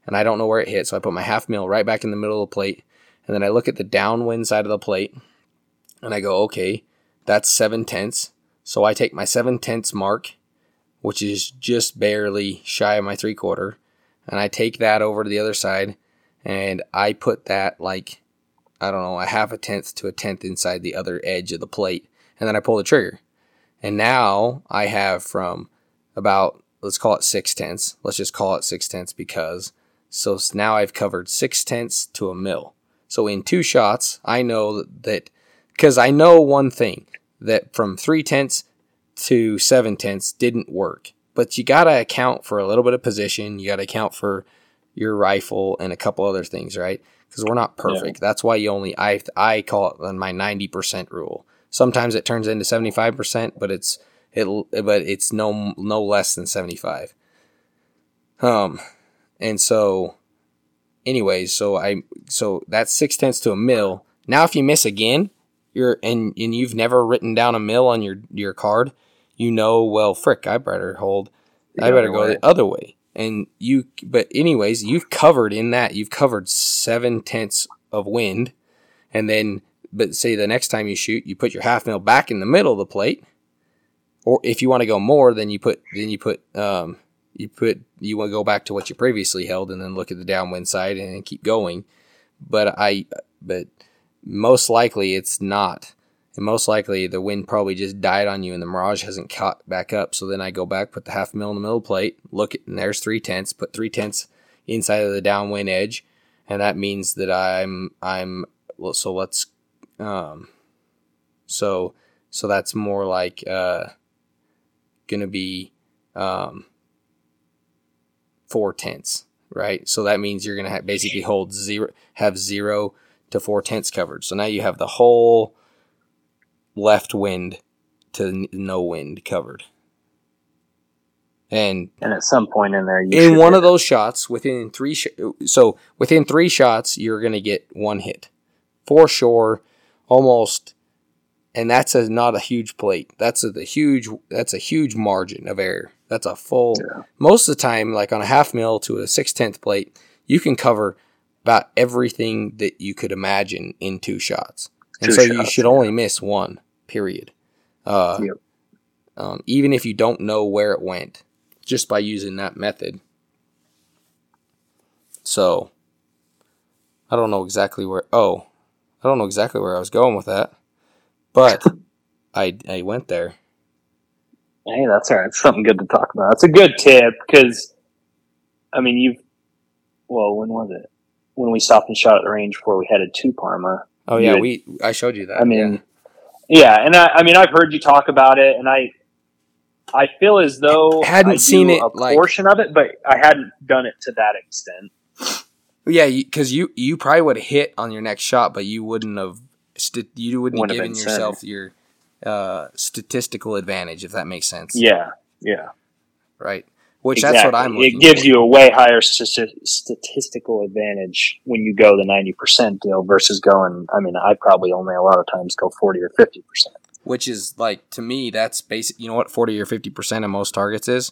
and I don't know where it hit. So I put my half mil right back in the middle of the plate. And then I look at the downwind side of the plate and I go, okay, that's seven tenths. So I take my seven tenths mark, which is just barely shy of my three quarter, and I take that over to the other side and I put that like I don't know, a half a tenth to a tenth inside the other edge of the plate, and then I pull the trigger. And now I have from about let's call it six tenths. Let's just call it six tenths because so now I've covered six tenths to a mil. So in two shots, I know that because I know one thing that from three tenths to seven tenths didn't work but you got to account for a little bit of position. You got to account for your rifle and a couple other things, right? Because we're not perfect. Yeah. That's why you only I I call it my ninety percent rule. Sometimes it turns into seventy five percent, but it's it but it's no no less than seventy five. Um, and so, anyways, so I so that's six tenths to a mil. Now, if you miss again, you're and and you've never written down a mil on your your card, you know, well, frick, I better hold, the I better go way. the other way. And you, but anyways, you've covered in that, you've covered seven tenths of wind. And then, but say the next time you shoot, you put your half mil back in the middle of the plate. Or if you want to go more, then you put, then you put, um, you put, you want to go back to what you previously held and then look at the downwind side and keep going. But I, but most likely it's not and most likely the wind probably just died on you and the mirage hasn't caught back up. So then I go back, put the half mil in the middle plate, look at, and there's three tenths, put three tenths inside of the downwind edge, and that means that I'm I'm. So let's um, so so that's more like uh, gonna be um, four tenths, right? So that means you're gonna have basically hold zero, have zero to four tenths covered. So now you have the whole left wind to no wind covered. And and at some point in there, you in one of those shots, within three, sh- so within three shots, you're gonna get one hit, for sure, almost, and that's a not a huge plate. That's a the huge. That's a huge margin of error. That's a full. Yeah. Most of the time, like on a half mil to a six tenth plate, you can cover about everything that you could imagine in two shots and so shots, you should yeah. only miss one. Period. Uh, yep. um, even if you don't know where it went, just by using that method. So, I don't know exactly where. Oh, I don't know exactly where I was going with that, but I I went there. Hey, that's all right. It's something good to talk about. It's a good tip because, I mean, you've. Well, when was it? When we stopped and shot at the range before we headed to Parma, Oh yeah, had- we I showed you that. I mean, yeah, and I, I mean, I've heard you talk about it, and I, I feel as though I Hadn't I seen it, a like- portion of it, but I hadn't done it to that extent. yeah, because you, you probably would have hit on your next shot, but you wouldn't have. St- you wouldn't have Wouldn't have given yourself your uh, statistical advantage, if that makes sense. Yeah, yeah. Right. Which that's what I'm. It gives for. you a way higher stati- statistical advantage when you go the ninety percent deal versus going. I mean, I probably only a lot of times go forty or fifty percent. Which is like to me, that's basic. You know what, forty or fifty percent of most targets is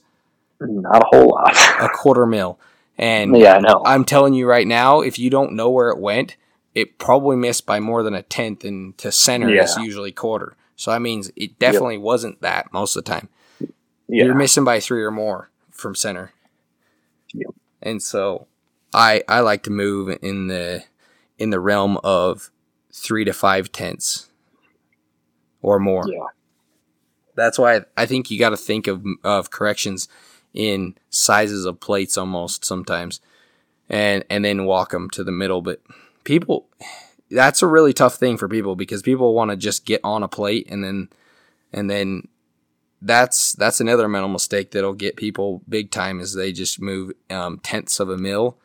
Not a whole lot. a quarter mil, and yeah, I know. I'm telling you right now, if you don't know where it went, it probably missed by more than a tenth, and to center Yeah. is usually quarter. So that means it definitely wasn't that most of the time. yeah, You're missing by three or more from center. And so I I like to move in the in the realm of three to five tenths or more. yeah, That's why I think you got to think of of corrections in sizes of plates almost sometimes, and and then walk them to the middle. But people, that's a really tough thing for people because people want to just get on a plate and then and then that's that's another mental mistake that'll get people big time is they just move um, tenths of a mil.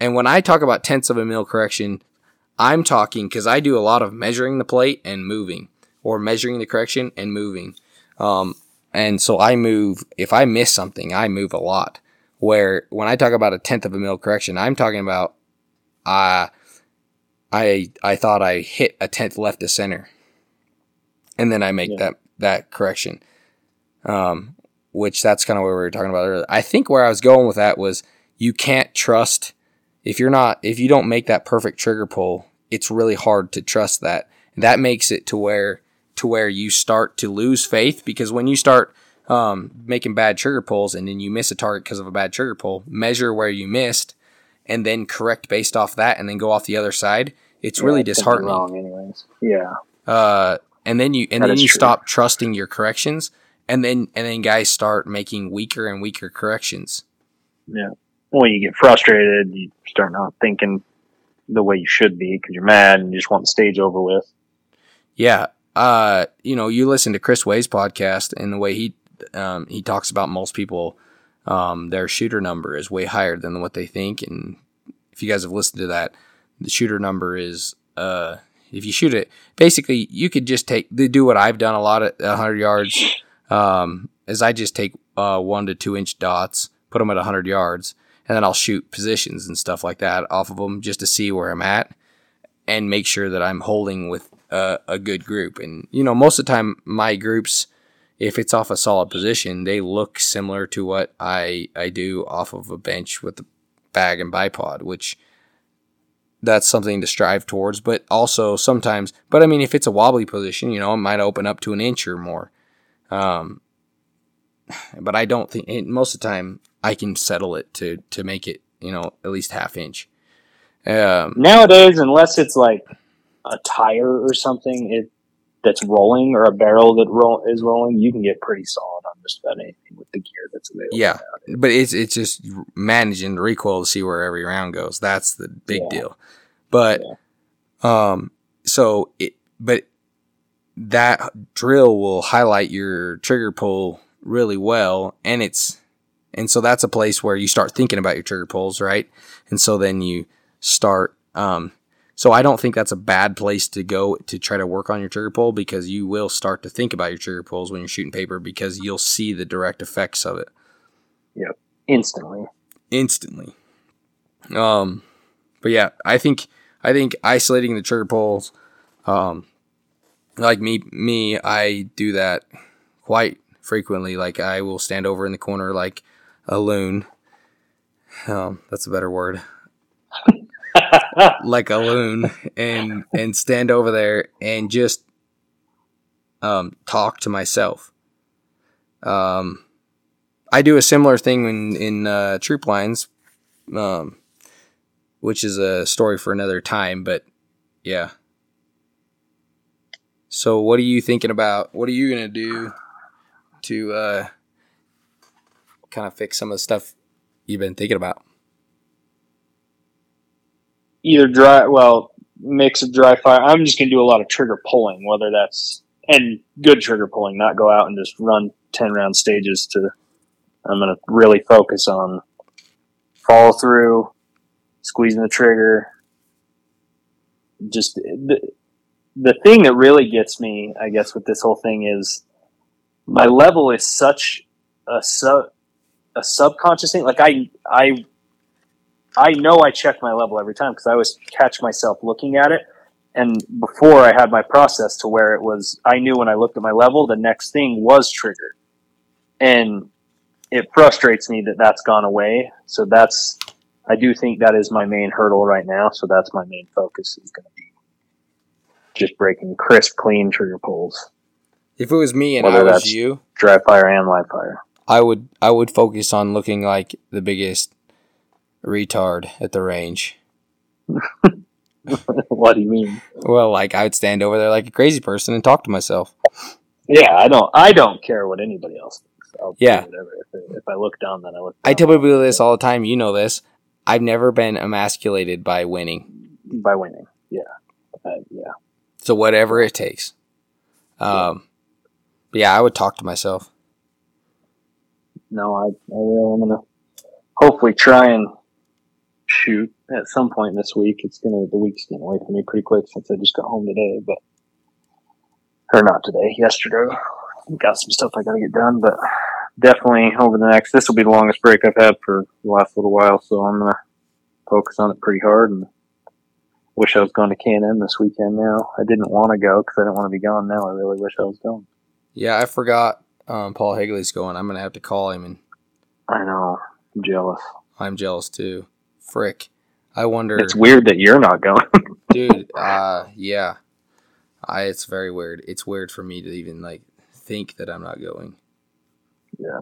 And when I talk about tenths of a mil correction, I'm talking because I do a lot of measuring the plate and moving, or measuring the correction and moving. Um, and so I move, if I miss something, I move a lot. Where when I talk about a tenth of a mil correction, I'm talking about, uh, I, I thought I hit a tenth left of center. And then I make Yeah. that, that correction. Um, which that's kind of what we were talking about earlier. I think where I was going with that was you can't trust if you're not if you don't make that perfect trigger pull, it's really hard to trust that. That makes it to where to where you start to lose faith because when you start um, making bad trigger pulls and then you miss a target because of a bad trigger pull, measure where you missed and then correct based off that and then go off the other side. It's really Yeah, it's disheartening. Wrong, anyways. Yeah, Uh, and then you and That then you true. stop trusting your corrections and then and then guys start making weaker and weaker corrections. yeah. When you get frustrated, you start not thinking the way you should be because you're mad and you just want the stage over with. Yeah. Uh, you know, you listen to Chris Way's podcast and the way he um, he talks about most people, um, their shooter number is way higher than what they think. And if you guys have listened to that, the shooter number is uh, if you shoot it, basically you could just take they do what I've done a lot at 100 yards. Um, is I just take uh, one to two inch dots, put them at 100 yards, and then I'll shoot positions and stuff like that off of them just to see where I'm at and make sure that I'm holding with a, a good group. And you know, most of the time, my groups, if it's off a solid position, they look similar to what I I do off of a bench with the bag and bipod, which that's something to strive towards. But also sometimes, but I mean, if it's a wobbly position, you know, it might open up to an inch or more. Um, but I don't think and most of the time I can settle it to to make it you know at least half inch. Um, Nowadays, unless it's like a tire or something it that's rolling or a barrel that roll, is rolling, you can get pretty solid on just about anything with the gear that's available. Yeah, but it's it's just managing the recoil to see where every round goes. That's the big Yeah. deal. But um, so it but that drill will highlight your trigger pull really well, and it's and so that's a place where you start thinking about your trigger pulls, right? And so then you start. Um, so I don't think that's a bad place to go to try to work on your trigger pull because you will start to think about your trigger pulls when you're shooting paper because you'll see the direct effects of it Yep. instantly. instantly. Um, but yeah, I think I think isolating the trigger pulls, um, like me me, I do that quite frequently. Like I will stand over in the corner like a loon. Um, that's a better word. like a loon and and stand over there and just um talk to myself. Um I do a similar thing in in uh, troop lines, um, which is a story for another time. But yeah. So, what are you thinking about? What are you gonna do to uh, kind of fix some of the stuff you've been thinking about? Either dry, well, mix of dry fire. I'm just gonna do a lot of trigger pulling, whether that's and good trigger pulling, not go out and just run ten round stages. To I'm gonna really focus on follow through, squeezing the trigger. Just the thing that really gets me, I guess, with this whole thing is my level is such a sub a subconscious thing. Like I I I know I check my level every time because I always catch myself looking at it. And before I had my process to where it was, I knew when I looked at my level, the next thing was triggered. And it frustrates me that that's gone away. So that's, I do think that is my main hurdle right now. So that's my main focus is going to be just breaking crisp, clean trigger pulls. If it was me and Whether I was you, Dry fire and live fire. I would I would focus on looking like the biggest retard at the range. what do you mean? Well, like I would stand over there like a crazy person and talk to myself. Yeah, I don't. I don't care what anybody else thinks. I'll Yeah. whatever. If, if I look down, then I look. I Down. tell people this all the time. You know this. I've never been emasculated by winning. by winning. Yeah, uh, yeah. Whatever it takes. Um, but yeah, I would talk to myself. No, I, I will. I'm gonna hopefully try and shoot at some point this week. It's gonna the week's getting away from me pretty quick since I just got home today, but or not today, yesterday. Got some stuff I gotta get done, but definitely over the next. This will be the longest break I've had for the last little while, so I'm gonna focus on it pretty hard and. Wish I was going to K&M this weekend now. I didn't want to go because I didn't want to be gone now. I really wish I was going. Yeah, I forgot um, Paul Higley's going. I'm gonna have to call him, and I know. I'm jealous. I'm jealous too. Frick. I wonder, It's weird that you're not going. dude. Uh, yeah. I. It's very weird. It's weird for me to even like think that I'm not going. yeah.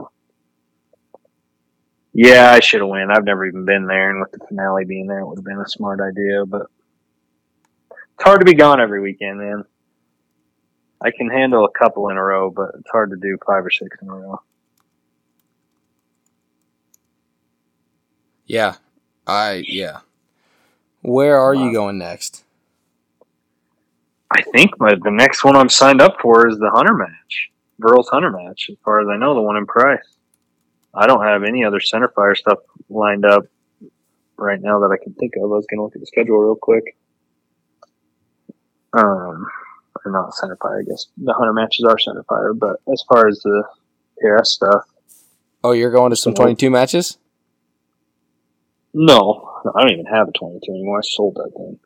Yeah, I should have went. I've never even been there, and with the finale being there, it would have been a smart idea. But it's hard to be gone every weekend, man. I can handle a couple in a row, but it's hard to do five or six in a row. Yeah. I. Yeah. Where are you going next? I think my, the next one I'm signed up for is the Hunter match, girls Hunter match. As far as I know, the one in Price. I don't have any other center fire stuff lined up right now that I can think of. I was going to look at the schedule real quick. Um, or not center fire, I guess. The Hunter matches are center fire, but as far as the PRS stuff, Oh, you're going to some So- 22 matches? no, I don't even have a 22 anymore. I sold that thing.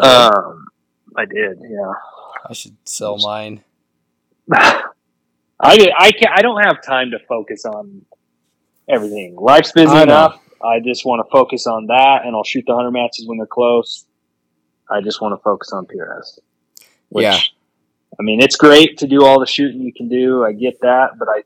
Um, I did, yeah. I should sell mine. I get- I can I don't have time to focus on everything. Life's busy I enough. I just want to focus on that, and I'll shoot the Hunter matches when they're close. I just want to focus on PRS. Which, Yeah. I mean, it's great to do all the shooting you can do. I get that, but I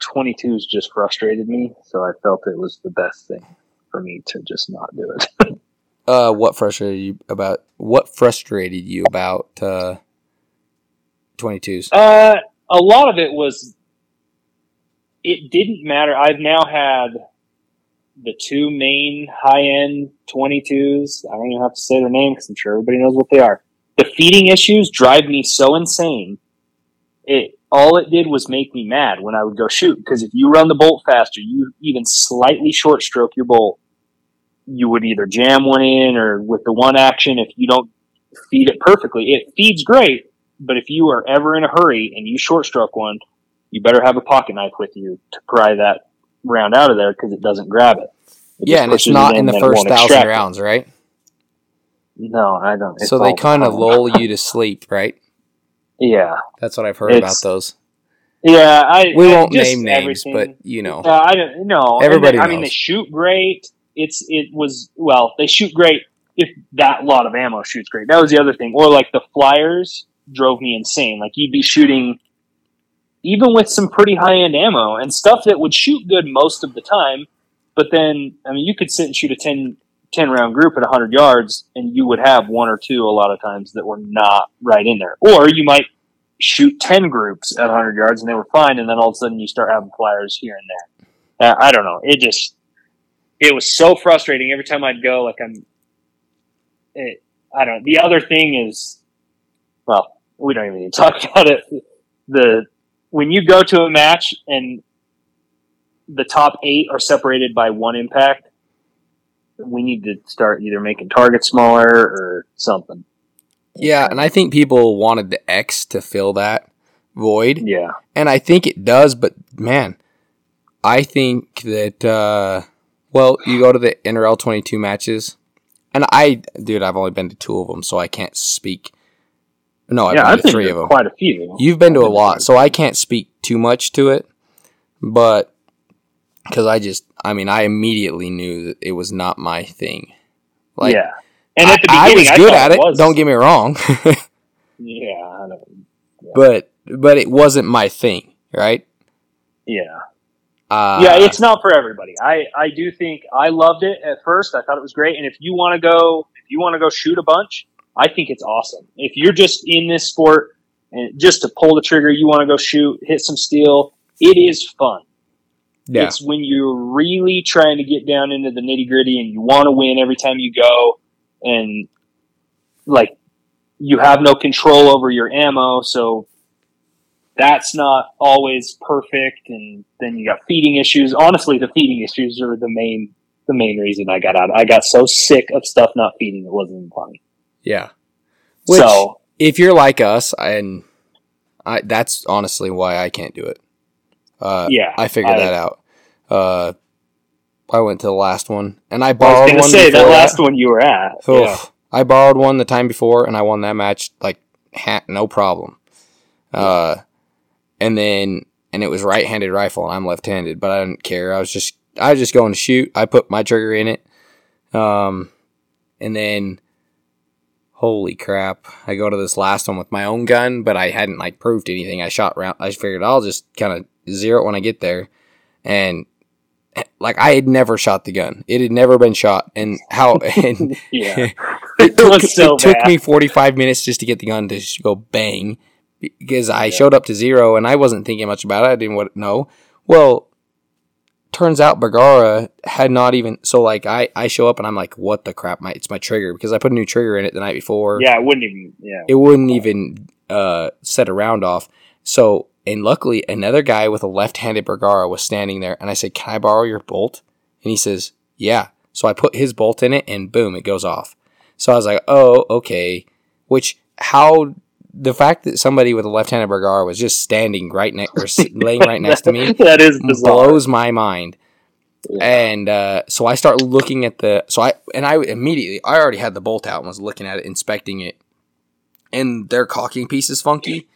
22s just frustrated me, so I felt it was the best thing for me to just not do it. Uh, what frustrated you about? What frustrated you about uh, 22s? Uh, a lot of it was. It didn't matter. I've now had the two main high end 22s. I don't even have to say their name because I'm sure everybody knows what they are. The feeding issues drive me so insane. It all it did was make me mad when I would go shoot because if you run the bolt faster, you even slightly short stroke your bolt, you would either jam one in or with the one action. If you don't feed it perfectly, it feeds great, but if you are ever in a hurry and you short stroke one, you better have a pocket knife with you to pry that round out of there because it doesn't grab it. It Yeah, and it's not in and the first thousand it. rounds, right? No, I don't. So they kind of lull you to sleep, right? Yeah, That's what I've heard It's- about those. yeah. I We won't name names, everything. but you know. Uh, I don't know. Everybody I mean, they shoot great. It's it was well, they shoot great if that lot of ammo shoots great. That was the other thing. Or like the flyers drove me insane. Like you'd be shooting even with some pretty high end ammo and stuff that would shoot good most of the time, but then I mean you could sit and shoot a 10, 10 round group at hundred yards and you would have one or two a lot of times that were not right in there. Or you might shoot 10 groups at 100 yards and they were fine and then all of a sudden you start having flyers here and there uh, i don't know it just it was so frustrating every time i'd go like i'm it, I don't. Know. The other thing is, well, we don't even need to talk about it. The when you go to a match and the top eight are separated by one impact, we need to start either making targets smaller or something. Yeah, and I think people wanted the X to fill that void. Yeah. And I think it does, but man, I think that uh well, you go to the NRL 22 matches and I dude, I've only been to two of them, so I can't speak. No, I've yeah, been I've to three of them. quite a few. You've been to a lot, so I can't speak too much to it. But because I just, I mean, I immediately knew that it was not my thing. Like, yeah. And at the I, I was good at it. was- Don't get me wrong, Yeah, I don't, but but it wasn't my thing, right? yeah. Uh, yeah, it's not for everybody. I, I do think I loved it at first. I thought it was great. And if you want to go, if you want to go shoot a bunch, I think it's awesome. If you're just in this sport and just to pull the trigger, you want to go shoot, hit some steel, it is fun. yeah, It's when you're really trying to get down into the nitty gritty and you want to win every time you go, and like you have no control over your ammo, so that's not always perfect. And then you got feeding issues. Honestly, the feeding issues are the main the main reason I got out. I got so sick of stuff not feeding; it wasn't funny. Yeah. Which, so if you're like us, and I, that's honestly why I can't do it. Uh, yeah, I figured I- that out. Uh, I went to the last one, and I I borrowed was gonna one. say that last one you were at. Oof. Yeah. I borrowed one the time before, and I won that match like ha- no problem. Uh, and then and it was right-handed rifle, and I'm left-handed, but I didn't care. I was just I was just going to shoot. I put my trigger in it, um, and then holy crap, I go to this last one with my own gun, but I hadn't like proved anything. I shot round. I figured I'll just kind of zero it when I get there, and like I had never shot the gun. It had never been shot, and how and Yeah. it took, was so it took me 45 minutes just to get the gun to just go bang because I showed up to zero and I wasn't thinking much about it. I didn't want know. Well, turns out Bergara had not even so like I I show up and I'm like what the crap my it's my trigger because I put a new trigger in it the night before. Yeah, it wouldn't even. Yeah. It wouldn't even uh set a round off. So and luckily another guy with a left-handed Bergara was standing there and I said, "Can I borrow your bolt?" And he says, "Yeah." So I put his bolt in it and boom, it goes off. So I was like, "Oh, okay." Which how the fact that somebody with a left-handed Bergara was just standing right next or laying right next to me that is bizarre. blows my mind. Yeah. And uh, so I start looking at the so I and I immediately I already had the bolt out and was looking at it, inspecting it, and their cocking piece is funky.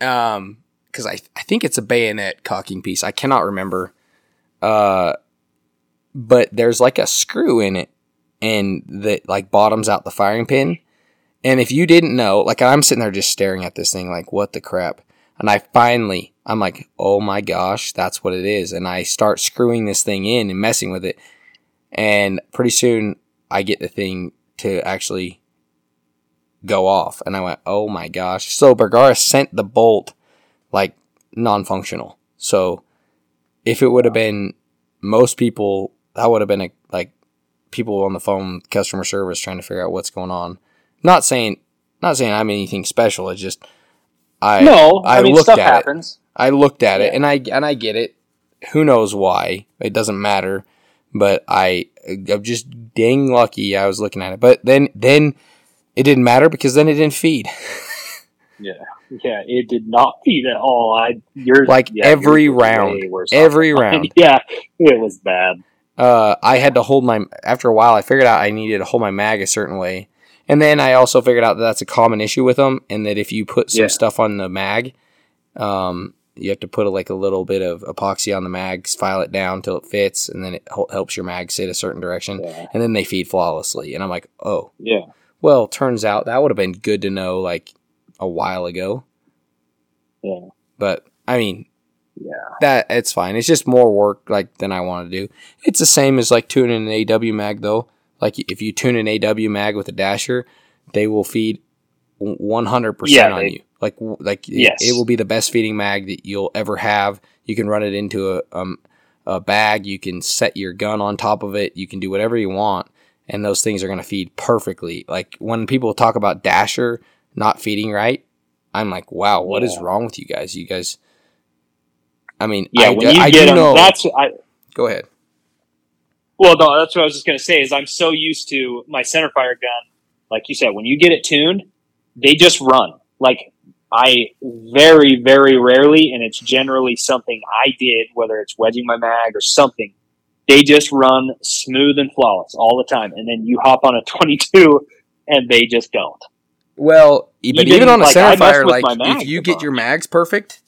Um, because I I think it's a bayonet cocking piece. I cannot remember. Uh, but there's like a screw in it, and that like bottoms out the firing pin. And if you didn't know, like I'm sitting there just staring at this thing, like what the crap. And I finally, I'm like, oh my gosh, that's what it is. And I start screwing this thing in and messing with it. And pretty soon I get the thing to actually go off. And I went, oh my gosh. So Bergara sent the bolt like non functional. So if it would have been most people, that would have been a, like people on the phone, customer service trying to figure out what's going on. Not saying, not saying I'm anything special. It's just, I, no, I I, mean looked stuff at it. happens. I looked at it and I and I get it. Who knows why? It doesn't matter. But I I'm just dang lucky I was looking at it. But then then it didn't matter because then it didn't feed. Yeah, yeah, it did not feed at all. I you're Like yeah, every yours round. Every round. yeah, it was bad. Uh, I had to hold my after a while. I figured out I needed to hold my mag a certain way, and then I also figured out that that's a common issue with them, and that if you put some Yeah. stuff on the mag, um, you have to put a, like a little bit of epoxy on the mag, file it down till it fits, and then it hel- helps your mag sit a certain direction, Yeah, and then they feed flawlessly. And I'm like, oh, yeah, well, turns out that would have been good to know like a while ago, yeah, but I mean, yeah. that it's fine. It's just more work like than I want to do. It's the same as like tuning an AW mag though. Like if you tune an AW mag with a dasher, they will feed one hundred Yeah, percent on they- you. Like like it- Yes. it, will be the best feeding mag that you'll ever have. You can run it into a um, a bag. You can set your gun on top of it. You can do whatever you want, and those things are going to feed perfectly. Like when people talk about Dasher not feeding right, I'm like, wow, what is Yeah. wrong with you guys? You guys, I mean, Yeah, I, when you I get do them, know. that's I. Go ahead. Well, no, that's what I was just gonna say. Is I'm so used to my center fire gun, like you said, when you get it tuned, they just run. Like I very, very rarely, and it's generally something I did, whether it's wedging my mag or something. They just run smooth and flawless all the time, and then you hop on a 22, and they just don't. Well, but Even, even, on a like, center fire, like if you get your mags perfect,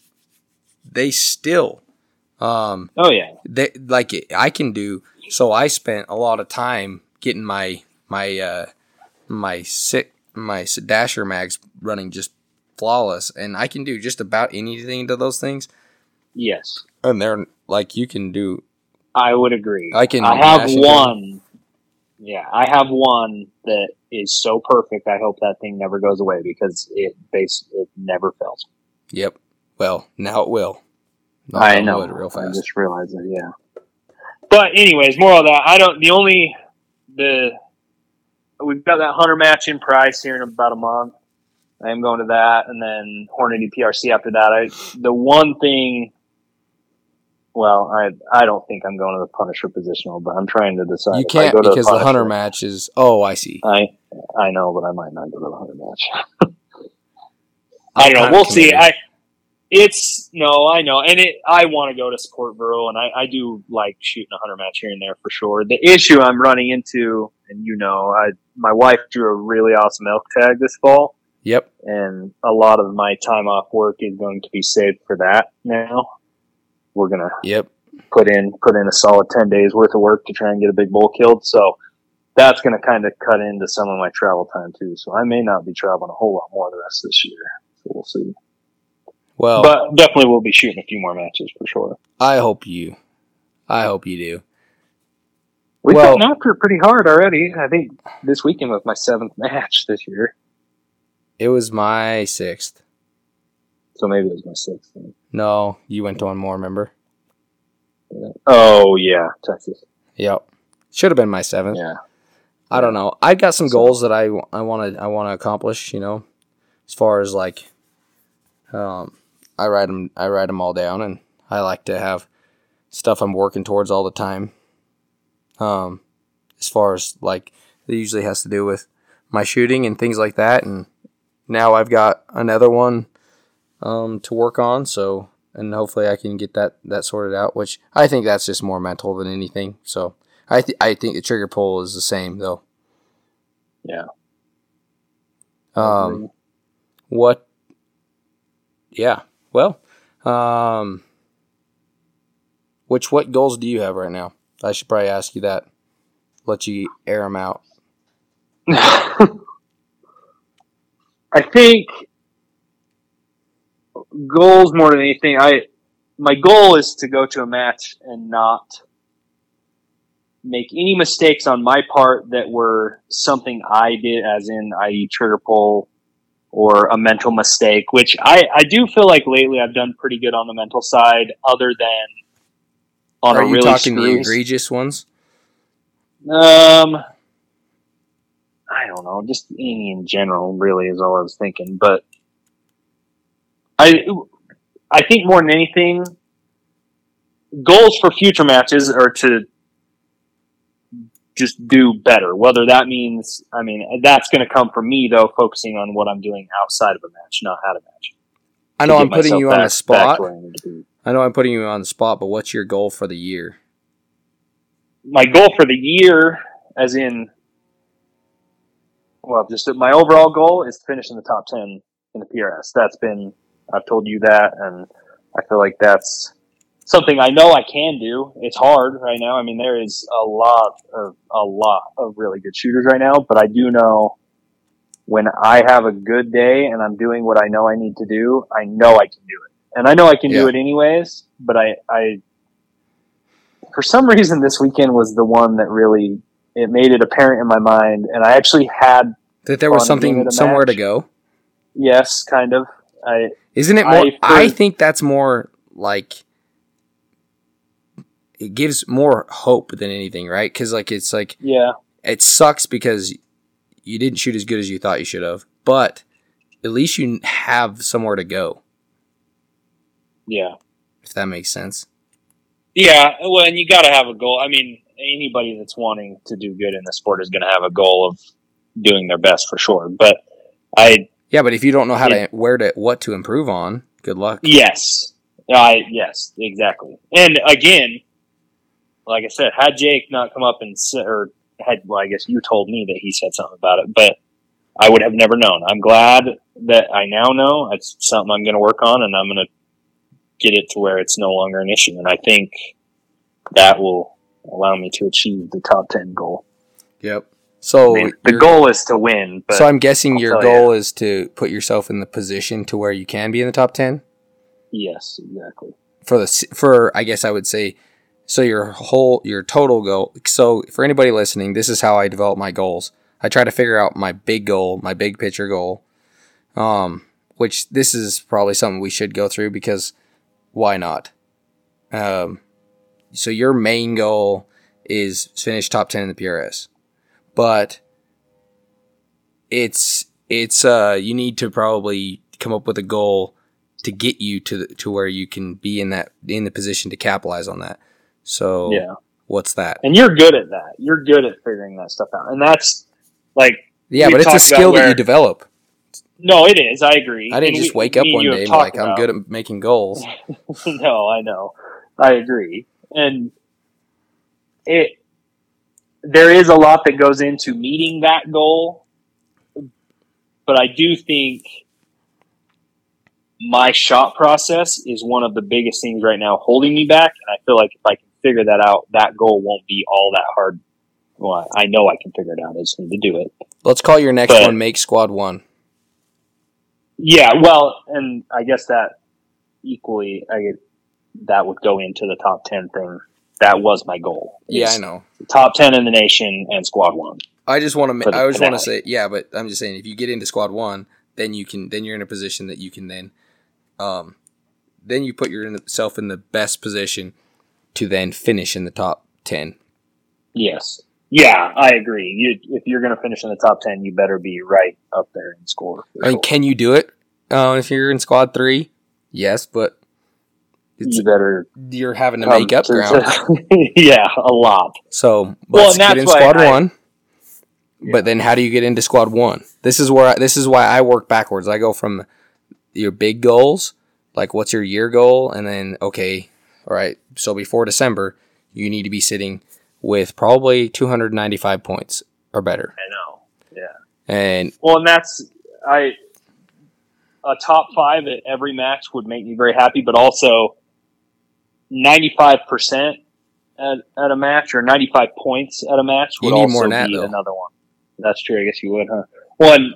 they still, um, Oh yeah, they like I can do. So I spent a lot of time getting my my uh my sick my dasher mags running just flawless, and I can do just about anything to those things. yes, And they're like you can do. I would agree. I can I have one. Yeah, I have one that is so perfect. I hope that thing never goes away because it base it never fails. Yep. Well, now it will. Knock I know. It real fast. I just realized it. Yeah. But anyways, more of that. I don't. The only the we've got that hunter match in Price here in about a month. I am going to that, and then Hornady PRC after that. I the one thing. Well, I I don't think I'm going to the Punisher positional, but I'm trying to decide. You I can't because the hunter Punisher- match is. Oh, I see. I I know, but I might not go to the hunter match. I'm don't know. We'll see. I it's no, I know, and it. I want to go to support Burrow, and I, I do like shooting a hunter match here and there for sure. The issue I'm running into, and you know, I my wife drew a really awesome elk tag this fall, Yep. and a lot of my time off work is going to be saved for that. Now we're gonna Yep. put in put in a solid ten days worth of work to try and get a big bull killed. So that's going to kind of cut into some of my travel time too. So I may not be traveling a whole lot more the rest of this year. So we'll see. Well, But definitely we'll be shooting a few more matches for sure. I hope you. I hope you do. We've Well- gotten after it pretty hard already. I think this weekend was my seventh match this year. It was my sixth. So maybe it was my sixth. then. No, you went on more. Remember? Oh yeah, Texas. Yep. Should have been my seventh. Yeah. I don't know. I've got some So- goals that I I want to I want to accomplish. You know, as far as like, um, I write them I write them all down, and I like to have stuff I'm working towards all the time. Um, as far as like, it usually has to do with my shooting and things like that, and now I've got another one um to work on. So, and hopefully I can get that that sorted out. Which I think that's just more mental than anything. So. I, th- I think the trigger pull is the same though. Yeah. Um, what? Yeah. Well, um, which what goals do you have right now? I should probably ask you that. Let you air them out. I think goals more than anything. I my goal is to go to a match and not make any mistakes on my part that were something I did, as in i.e. trigger pull or a mental mistake. Which I I do feel like lately I've done pretty good on the mental side, other than on Are a you really talking the egregious ones? um, I don't know. Just any in general, really, is all I was thinking. But I, I think more than anything, goals for future matches are to just do better. Whether that means, I mean, that's going to come from me though, focusing on what I'm doing outside of a match, not at a match. I know I'm putting you on the spot. back I need to be. I know I'm putting you on the spot, but what's your goal for the year? my goal for the year, as in, well, just my overall goal is to finish in the top 10 in the PRS. That's been, I've told you that, and I feel like that's something I know I can do. It's hard right now. I mean, there is a lot of, a lot of really good shooters right now, but I do know when I have a good day and I'm doing what I know I need to do, I know I can do it. And I know I can Yeah. do it anyways, but I, I, for some reason this weekend was the one that really it made it apparent in my mind and i actually had That there was something somewhere to go. yes kind of i Isn't it more? I- I, think that's more like it gives more hope than anything, right? Because like it's like yeah it sucks because you didn't shoot as good as you thought you should have, but at least you have somewhere to go, Yeah. if that makes sense. Yeah, well, and you got to have a goal. I mean, anybody that's wanting to do good in the sport is going to have a goal of doing their best for sure. But I, Yeah, but if you don't know how to where to what to improve on, good luck. yes, I, yes, exactly. And again, like I said, had Jake not come up and said, or had, well, I guess you told me that he said something about it, but I would have never known. I'm glad that I now know. It's something I'm going to work on, and I'm going to get it to where it's no longer an issue. And I think that will allow me to achieve the top 10 goal. Yep. So I mean, the goal is to win, but so I'm guessing I'll your tell goal is to put yourself in the position to where you can be in the top ten yes, exactly. for the for I guess I would say so your whole your total goal. So for anybody listening, this is how I develop my goals. I try to figure out my big goal, my big picture goal. Um, which this is probably something we should go through because why not? Um, so your main goal is finish top ten in the PRS, but it's it's uh you need to probably come up with a goal to get you to the, to where you can be in that in the position to capitalize on that. So Yeah. what's that? And you're good at that. You're good at figuring that stuff out. And that's like, Yeah, but it's a about skill that you develop. no, it is. I agree. I didn't And just we- wake up one day have and be talked like, I'm good at making goals. no, I know. I agree. And it there is a lot that goes into meeting that goal. But I do think my shot process is one of the biggest things right now holding me back. And I feel like if I can figure that out, that goal won't be all that hard. Well, I know I can figure it out. I just need to do it. Let's call your next But- one make squad one. Yeah, well, and I guess that equally, I that would go into the top ten thing. That was my goal. Yeah, I know. Top ten in the nation and squad one. I just want to. The I just want to say, yeah, but I'm just saying, if you get into squad one, then you can. Then you're in a position that you can then, um, then you put yourself in the best position to then finish in the top ten. Yes. Yeah, I agree. You, if you're going to finish in the top ten, you better be right up there in score. I mean, sure. can you do it uh, if you're in squad three? Yes, but it's, you better you're having to make up to- ground. yeah, a lot. So Well, get in squad I- one. But then, how do you get into squad one? This is where I, this is why I work backwards. I go from your big goals, like what's your year goal, and then okay, all right. So before December, you need to be sitting with probably 295 points or better. I know. Yeah. And Well, and that's I a top five at every match would make me very happy, but also ninety five percent at at a match or ninety five points at a match would also more that, be though. another one. That's true. I guess you would, huh? One,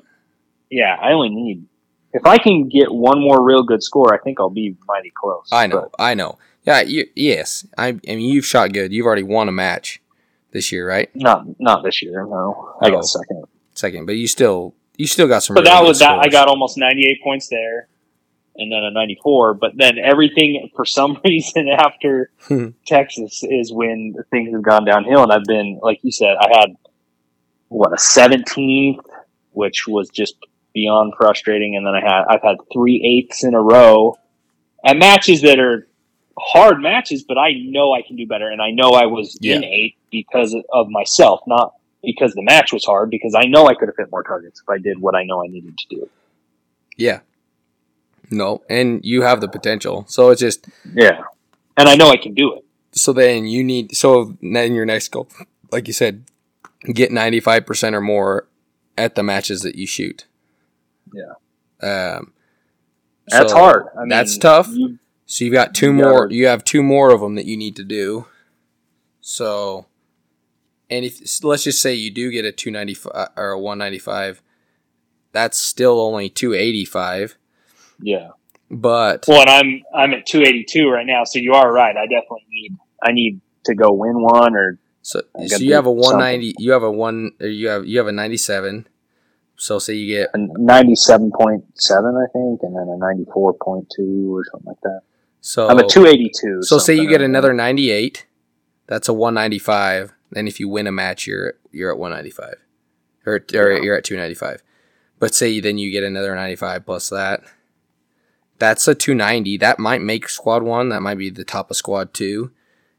yeah. I only need if I can get one more real good score, I think I'll be mighty close. I know, I know. Yeah, you, yes. I, I mean, you've shot good. You've already won a match this year, right? Not not this year. No, I Oh. got second. Second, but you still you still got some. But really that was that. I got almost 98 points there, and then a 94. But then everything, for some reason, after Hmm. Texas is when things have gone downhill. And I've been, like you said, I had what a 17th, which was just beyond frustrating. And then I had I've had three eighths in a row at matches that are hard matches, but I know I can do better, and I know I was in eight because of myself, not because the match was hard. Because I know I could have hit more targets if I did what I know I needed to do. Yeah. No, and you have the potential. So it's just Yeah, and I know I can do it. so then you need so then your next goal, like you said, get ninety five percent or more at the matches that you shoot. Yeah. Um, That's so hard. I mean, that's tough. you- So you've got two more. You have two more of them that you need to do. So, and if let's just say you do get a two ninety five uh, or a one ninety five, that's still only two eighty five. yeah. But Well, and I'm I'm at 282 right now, so you are right. I definitely need I need to go win one or So, so you have a one ninety. You have a one. Or you have you have a ninety seven. So say you get a 97.7, I think, and then a 94.2 or something like that. So. I'm a 282. so say you get another ninety eight. That's a one ninety five. Then if you win a match, you're you're at 195, or, or Yeah. you're at 295. But say then you get another 95 plus that. That's a 290. That might make squad one. That might be the top of squad two.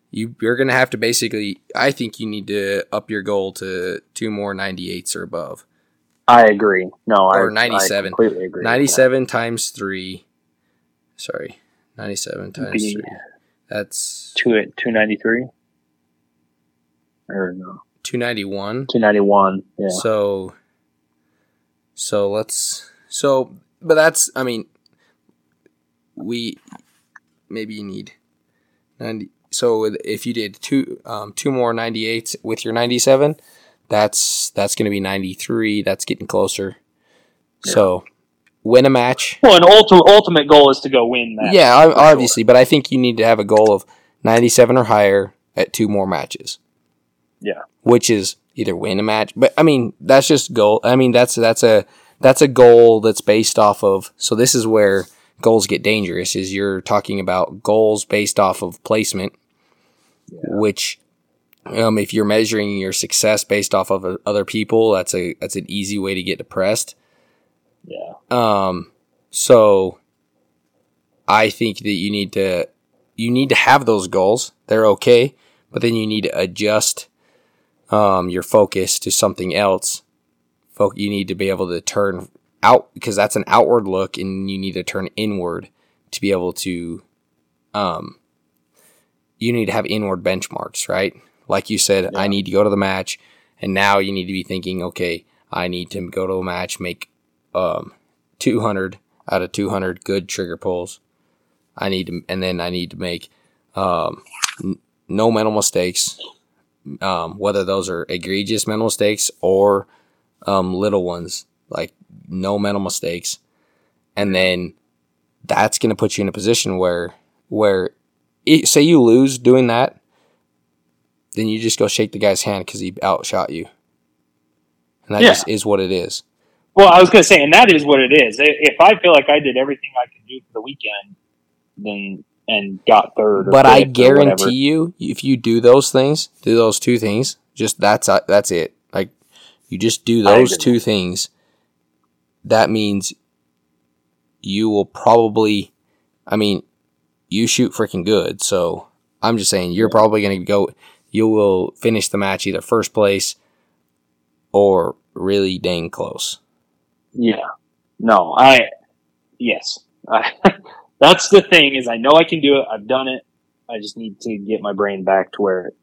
You you're gonna have to basically. I think you need to up your goal to two more 98s or above. I agree. No, I Or 97. I completely agree. 97 times three. Sorry, 97 times Be- three. That's Two two ninety three. Or no, 291. two ninety one. Yeah. So, so let's so, but that's I mean, we maybe you need ninety. So if you did two um, two more ninety eights with your ninety seven, that's that's going to be ninety three. That's getting closer. So win a match. Well, an ultimate ultimate goal is to go win that. Yeah, ob- sure. obviously, but I think you need to have a goal of ninety seven or higher at two more matches. Yeah. which is either win a match, but I mean that's just goal. I mean that's that's a that's a goal that's based off of. So this is where goals get dangerous. Is you're talking about goals based off of placement, which. Um, if you're measuring your success based off of uh, other people, that's a that's an easy way to get depressed. Yeah. Um, so I think that you need to you need to have those goals. They're okay, but then you need to adjust um, your focus to something else. You need to be able to turn out because that's an outward look, and you need to turn inward to be able to. Um, you need to have inward benchmarks, right? Like you said, I need to go to the match, and now you need to be thinking, okay, I need to go to a match, make um, 200 out of 200 good trigger pulls. I need to, and then I need to make um, n- no mental mistakes, um, whether those are egregious mental mistakes or um, little ones, like no mental mistakes. And then that's going to put you in a position where, where it, say you lose doing that, then you just go shake the guy's hand because he outshot you. And that Yeah. just is what it is. Well, I was going to say, and that is what it is. If I feel like I did everything I could do for the weekend, then and got third, or But I guarantee you, if you do those things, do those two things, just that's uh, that's it. Like you just do those two things. That means you will probably. I mean, you shoot freaking good, so I'm just saying you're probably going to go. You will finish the match either first place or really dang close. Yeah. No, I. Yes. I, that's the thing is I know I can do it. I've done it. I just need to get my brain back to where it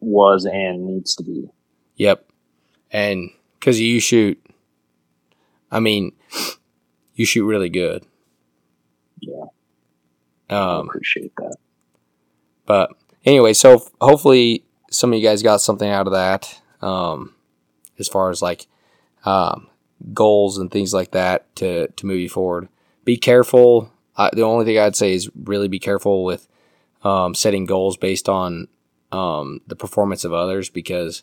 was and needs to be. Yep. And because you shoot, I mean, you shoot really good. Yeah. I Um, appreciate that. but anyway, so f- hopefully some of you guys got something out of that. Um, as far as like um, goals and things like that to to move you forward. Be careful. I, the only thing I'd say is really be careful with um, setting goals based on um, the performance of others because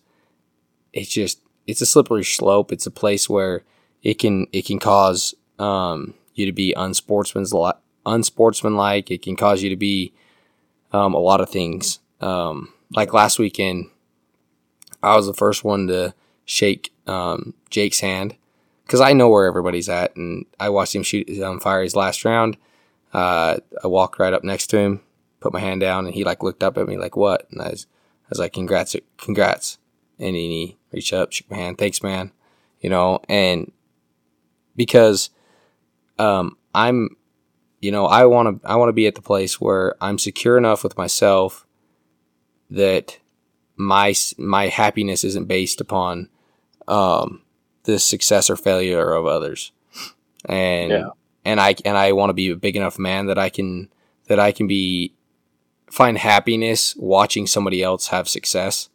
it's just it's a slippery slope. It's a place where it can it can cause um, you to be unsportsman's unsportsmanlike. It can cause you to be um, a lot of things. Um, like last weekend, I was the first one to shake um, Jake's hand because I know where everybody's at, and I watched him shoot um, fire his last round. Uh, I walked right up next to him, put my hand down, and he like looked up at me like, "What?" And I was, I was like, "Congrats, congrats!" And he reached up, shook my hand, "Thanks, man." You know, and because um, I'm, you know, I want to, I want to be at the place where I'm secure enough with myself that my my happiness isn't based upon um, the success or failure of others, and Yeah. and I and I want to be a big enough man that I can that I can be find happiness watching somebody else have success.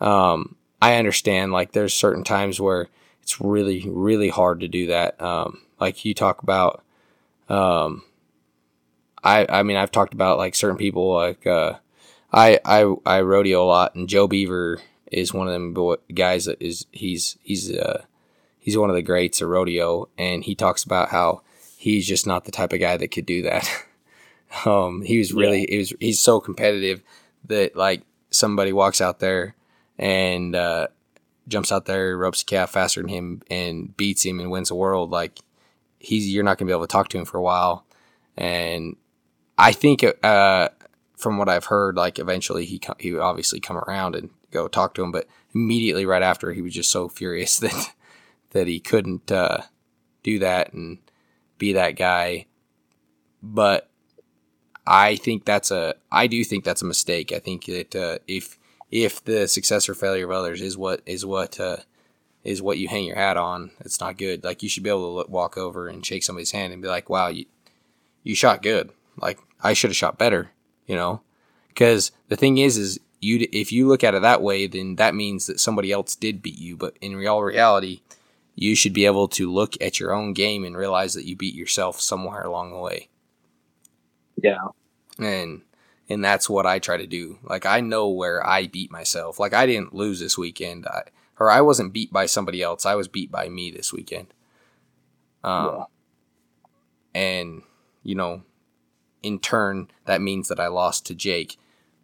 Um, I understand like there's certain times where it's really really hard to do that. Um, like you talk about, um, I I mean I've talked about like certain people like uh, I I I rodeo a lot and Joe Beaver is one of them boy, guys that is he's he's uh he's one of the greats of rodeo and he talks about how he's just not the type of guy that could do that. um, he was really he was he's so competitive that like somebody walks out there and uh, jumps out there, ropes a calf faster than him, and beats him and wins the world, like he's you're not gonna be able to talk to him for a while. And I think uh, from what I've heard, like eventually he he would obviously come around and go talk to him, but immediately right after he was just so furious that that he couldn't uh, do that and be that guy. But I think that's a I do think that's a mistake. I think that uh, if if the success or failure of others is what is what uh, is what you hang your hat on, it's not good. Like you should be able to look, walk over and shake somebody's hand and be like, "Wow, you you shot good. Like I should have shot better." You know, because the thing is, is you if you look at it that way, then that means that somebody else did beat you. But in real reality, you should be able to look at your own game and realize that you beat yourself somewhere along the way. Yeah. And and that's what I try to do. Like I know where I beat myself. Like I didn't lose this weekend, I, or I wasn't beat by somebody else. I was beat by me this weekend. Um, yeah. and you know, in turn, that means that I lost to Jake,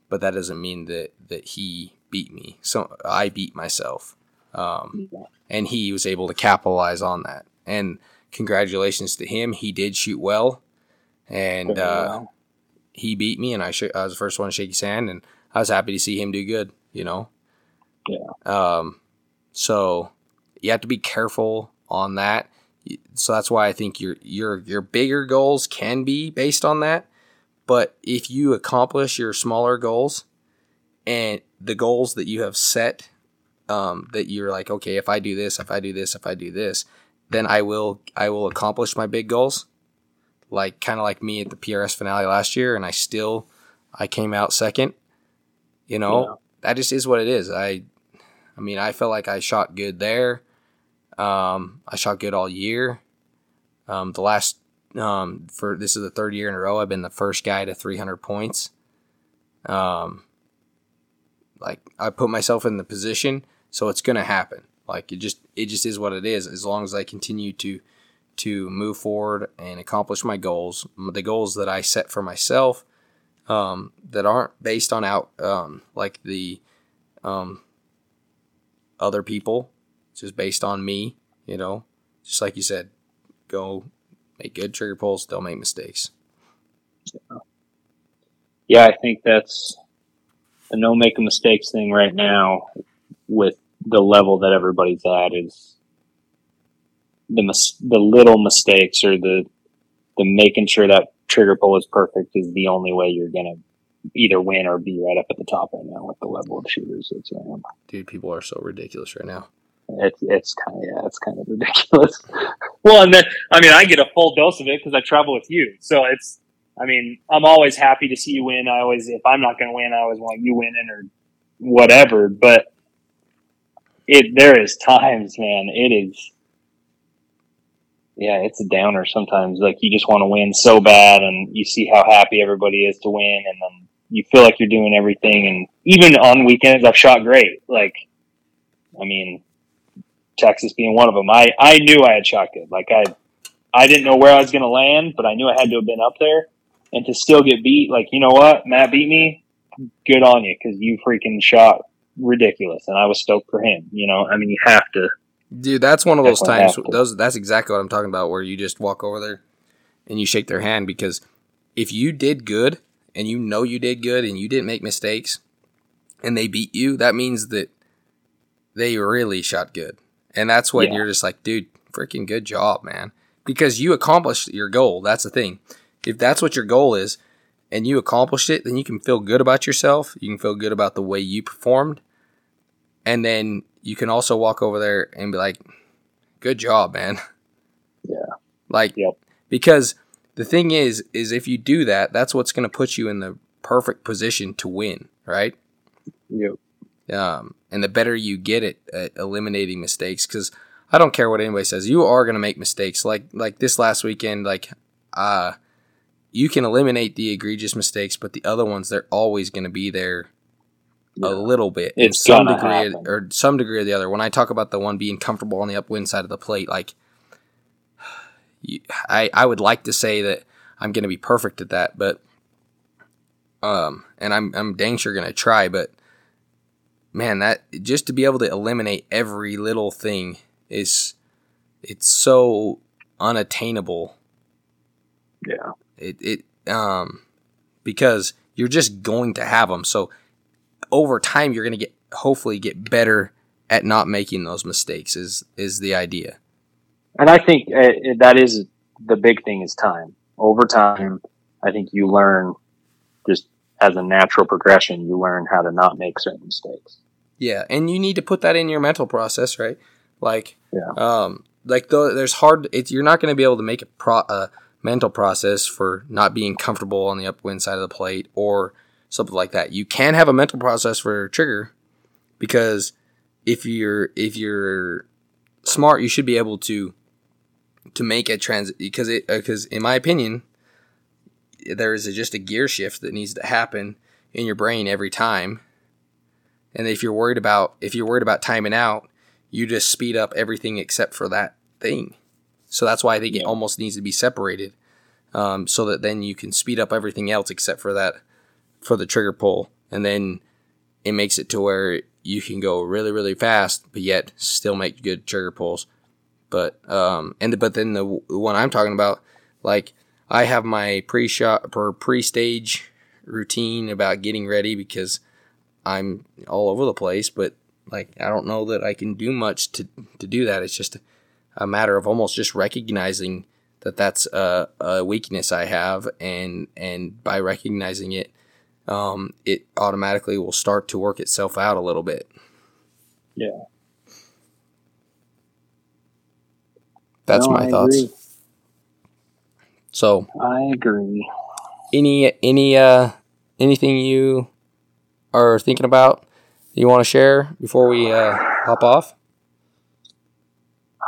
but that doesn't mean that that he beat me. So I beat myself, um, and he was able to capitalize on that. And congratulations to him. He did shoot well, and uh, he beat me, and I, sh- I was the first one to shake his hand, and I was happy to see him do good. You know. Yeah. Um. So you have to be careful on that. So that's why I think your your your bigger goals can be based on that. But if you accomplish your smaller goals and the goals that you have set, um, that you're like, okay, if I do this, if I do this, if I do this, then I will I will accomplish my big goals like kind of like me at the PRS finale last year, and I still I came out second. You know, yeah. that just is what it is. I, I mean, I felt like I shot good there. Um, I shot good all year. Um, the last um, for this is the third year in a row I've been the first guy to 300 points. Um, like I put myself in the position, so it's gonna happen. Like it just it just is what it is. As long as I continue to to move forward and accomplish my goals, the goals that I set for myself um, that aren't based on out um, like the um, other people, just based on me. You know, just like you said, go make good trigger pulls. Don't make mistakes. Yeah, I think that's the no making mistakes thing right now with the level that everybody's at is the mis- the little mistakes or the the making sure that trigger pull is perfect is the only way you're gonna either win or be right up at the top right now with the level of shooters that's around. Dude, people are so ridiculous right now. It's it's kind of yeah, it's kind of ridiculous. well, and then I mean, I get a full dose of it because I travel with you, so it's. I mean, I'm always happy to see you win. I always, if I'm not going to win, I always want you winning or whatever. But it there is times, man. It is yeah, it's a downer sometimes. Like you just want to win so bad, and you see how happy everybody is to win, and then you feel like you're doing everything. And even on weekends, I've shot great. Like, I mean, Texas being one of them. I I knew I had shot good. Like I I didn't know where I was going to land, but I knew I had to have been up there. And to still get beat, like you know what, Matt beat me. Good on you because you freaking shot ridiculous, and I was stoked for him. You know, I mean, you have to Dude, that's one of those times. Those that's exactly what I'm talking about. Where you just walk over there and you shake their hand because if you did good and you know you did good and you didn't make mistakes and they beat you, that means that they really shot good. And that's when yeah. you're just like, dude, freaking good job, man. Because you accomplished your goal. That's the thing. If that's what your goal is and you accomplished it, then you can feel good about yourself. You can feel good about the way you performed. And then you can also walk over there and be like, "Good job, man." Yeah. Like, yep. because the thing is, is if you do that, that's what's going to put you in the perfect position to win, right? Yep. Um, and the better you get at, at eliminating mistakes, because I don't care what anybody says, you are going to make mistakes. Like like this last weekend, like uh, you can eliminate the egregious mistakes, but the other ones they're always going to be there a little bit it's some degree happen. or some degree or the other. When I talk about the one being comfortable on the upwind side of the plate, like I I would like to say that I'm going to be perfect at that, but um, and I'm I'm dang sure going to try, but man, that just to be able to eliminate every little thing is it's so unattainable. Yeah. It it um because you're just going to have them. So over time, you're going to get hopefully get better at not making those mistakes. Is is the idea? And I think uh, that is the big thing is time. Over time, I think you learn just as a natural progression, you learn how to not make certain mistakes. Yeah, and you need to put that in your mental process, right? Like, Yeah. um, like the, there's hard. It's you're not going to be able to make a pro a mental process for not being comfortable on the upwind side of the plate or something like that. You can have a mental process for trigger because if you're if you're smart, you should be able to to make a transit because it because in my opinion there is a, just a gear shift that needs to happen in your brain every time. And if you're worried about if you're worried about timing out you just speed up everything except for that thing. So that's why i think it almost needs to be separated um, so that then you can speed up everything else except for that for the trigger pull. And then it makes it to where you can go really really fast but yet still make good trigger pulls. But um and but then the, the one i'm talking about like i have my pre-shot or pre-stage routine about getting ready because i'm all over the place but like i don't know that i can do much to to do that it's just a matter of almost just recognizing that that's a, a weakness i have and and by recognizing it um, it automatically will start to work itself out a little bit. Yeah. That's No, my I thoughts. agree. So, I agree. any any uh anything you are thinking about you want to share before we uh, hop off?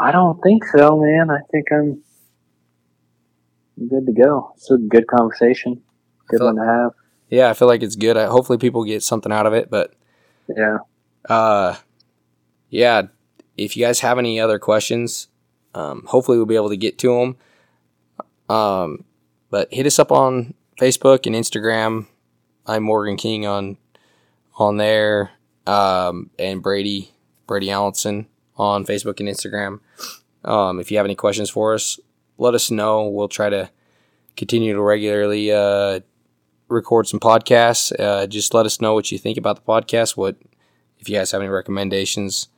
I don't think so, man. I think I'm good to go. It's a good conversation. Good one to have. Yeah, I feel like it's good. I, hopefully, people get something out of it. But Yeah. uh, yeah, if you guys have any other questions, um, hopefully we'll be able to get to them. Um, but hit us up on Facebook and Instagram. I'm Morgan King on on there, um, and Brady Brady Allenson on Facebook and Instagram. Um, if you have any questions for us, let us know. We'll try to continue to regularly uh, record some podcasts. Uh, just let us know what you think about the podcast. What if you guys have any recommendations?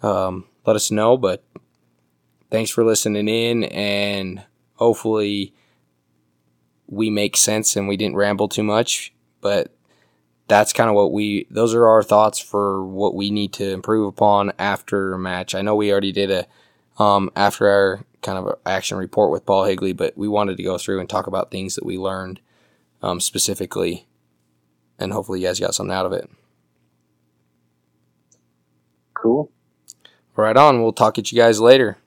Um, let us know. But thanks for listening in, and hopefully we make sense and we didn't ramble too much. But that's kind of what we. Those are our thoughts for what we need to improve upon after a match. I know we already did a um, after our kind of action report with Paul Higley, but we wanted to go through and talk about things that we learned um, specifically, and hopefully you guys got something out of it. Cool. Right on. We'll talk at you guys later.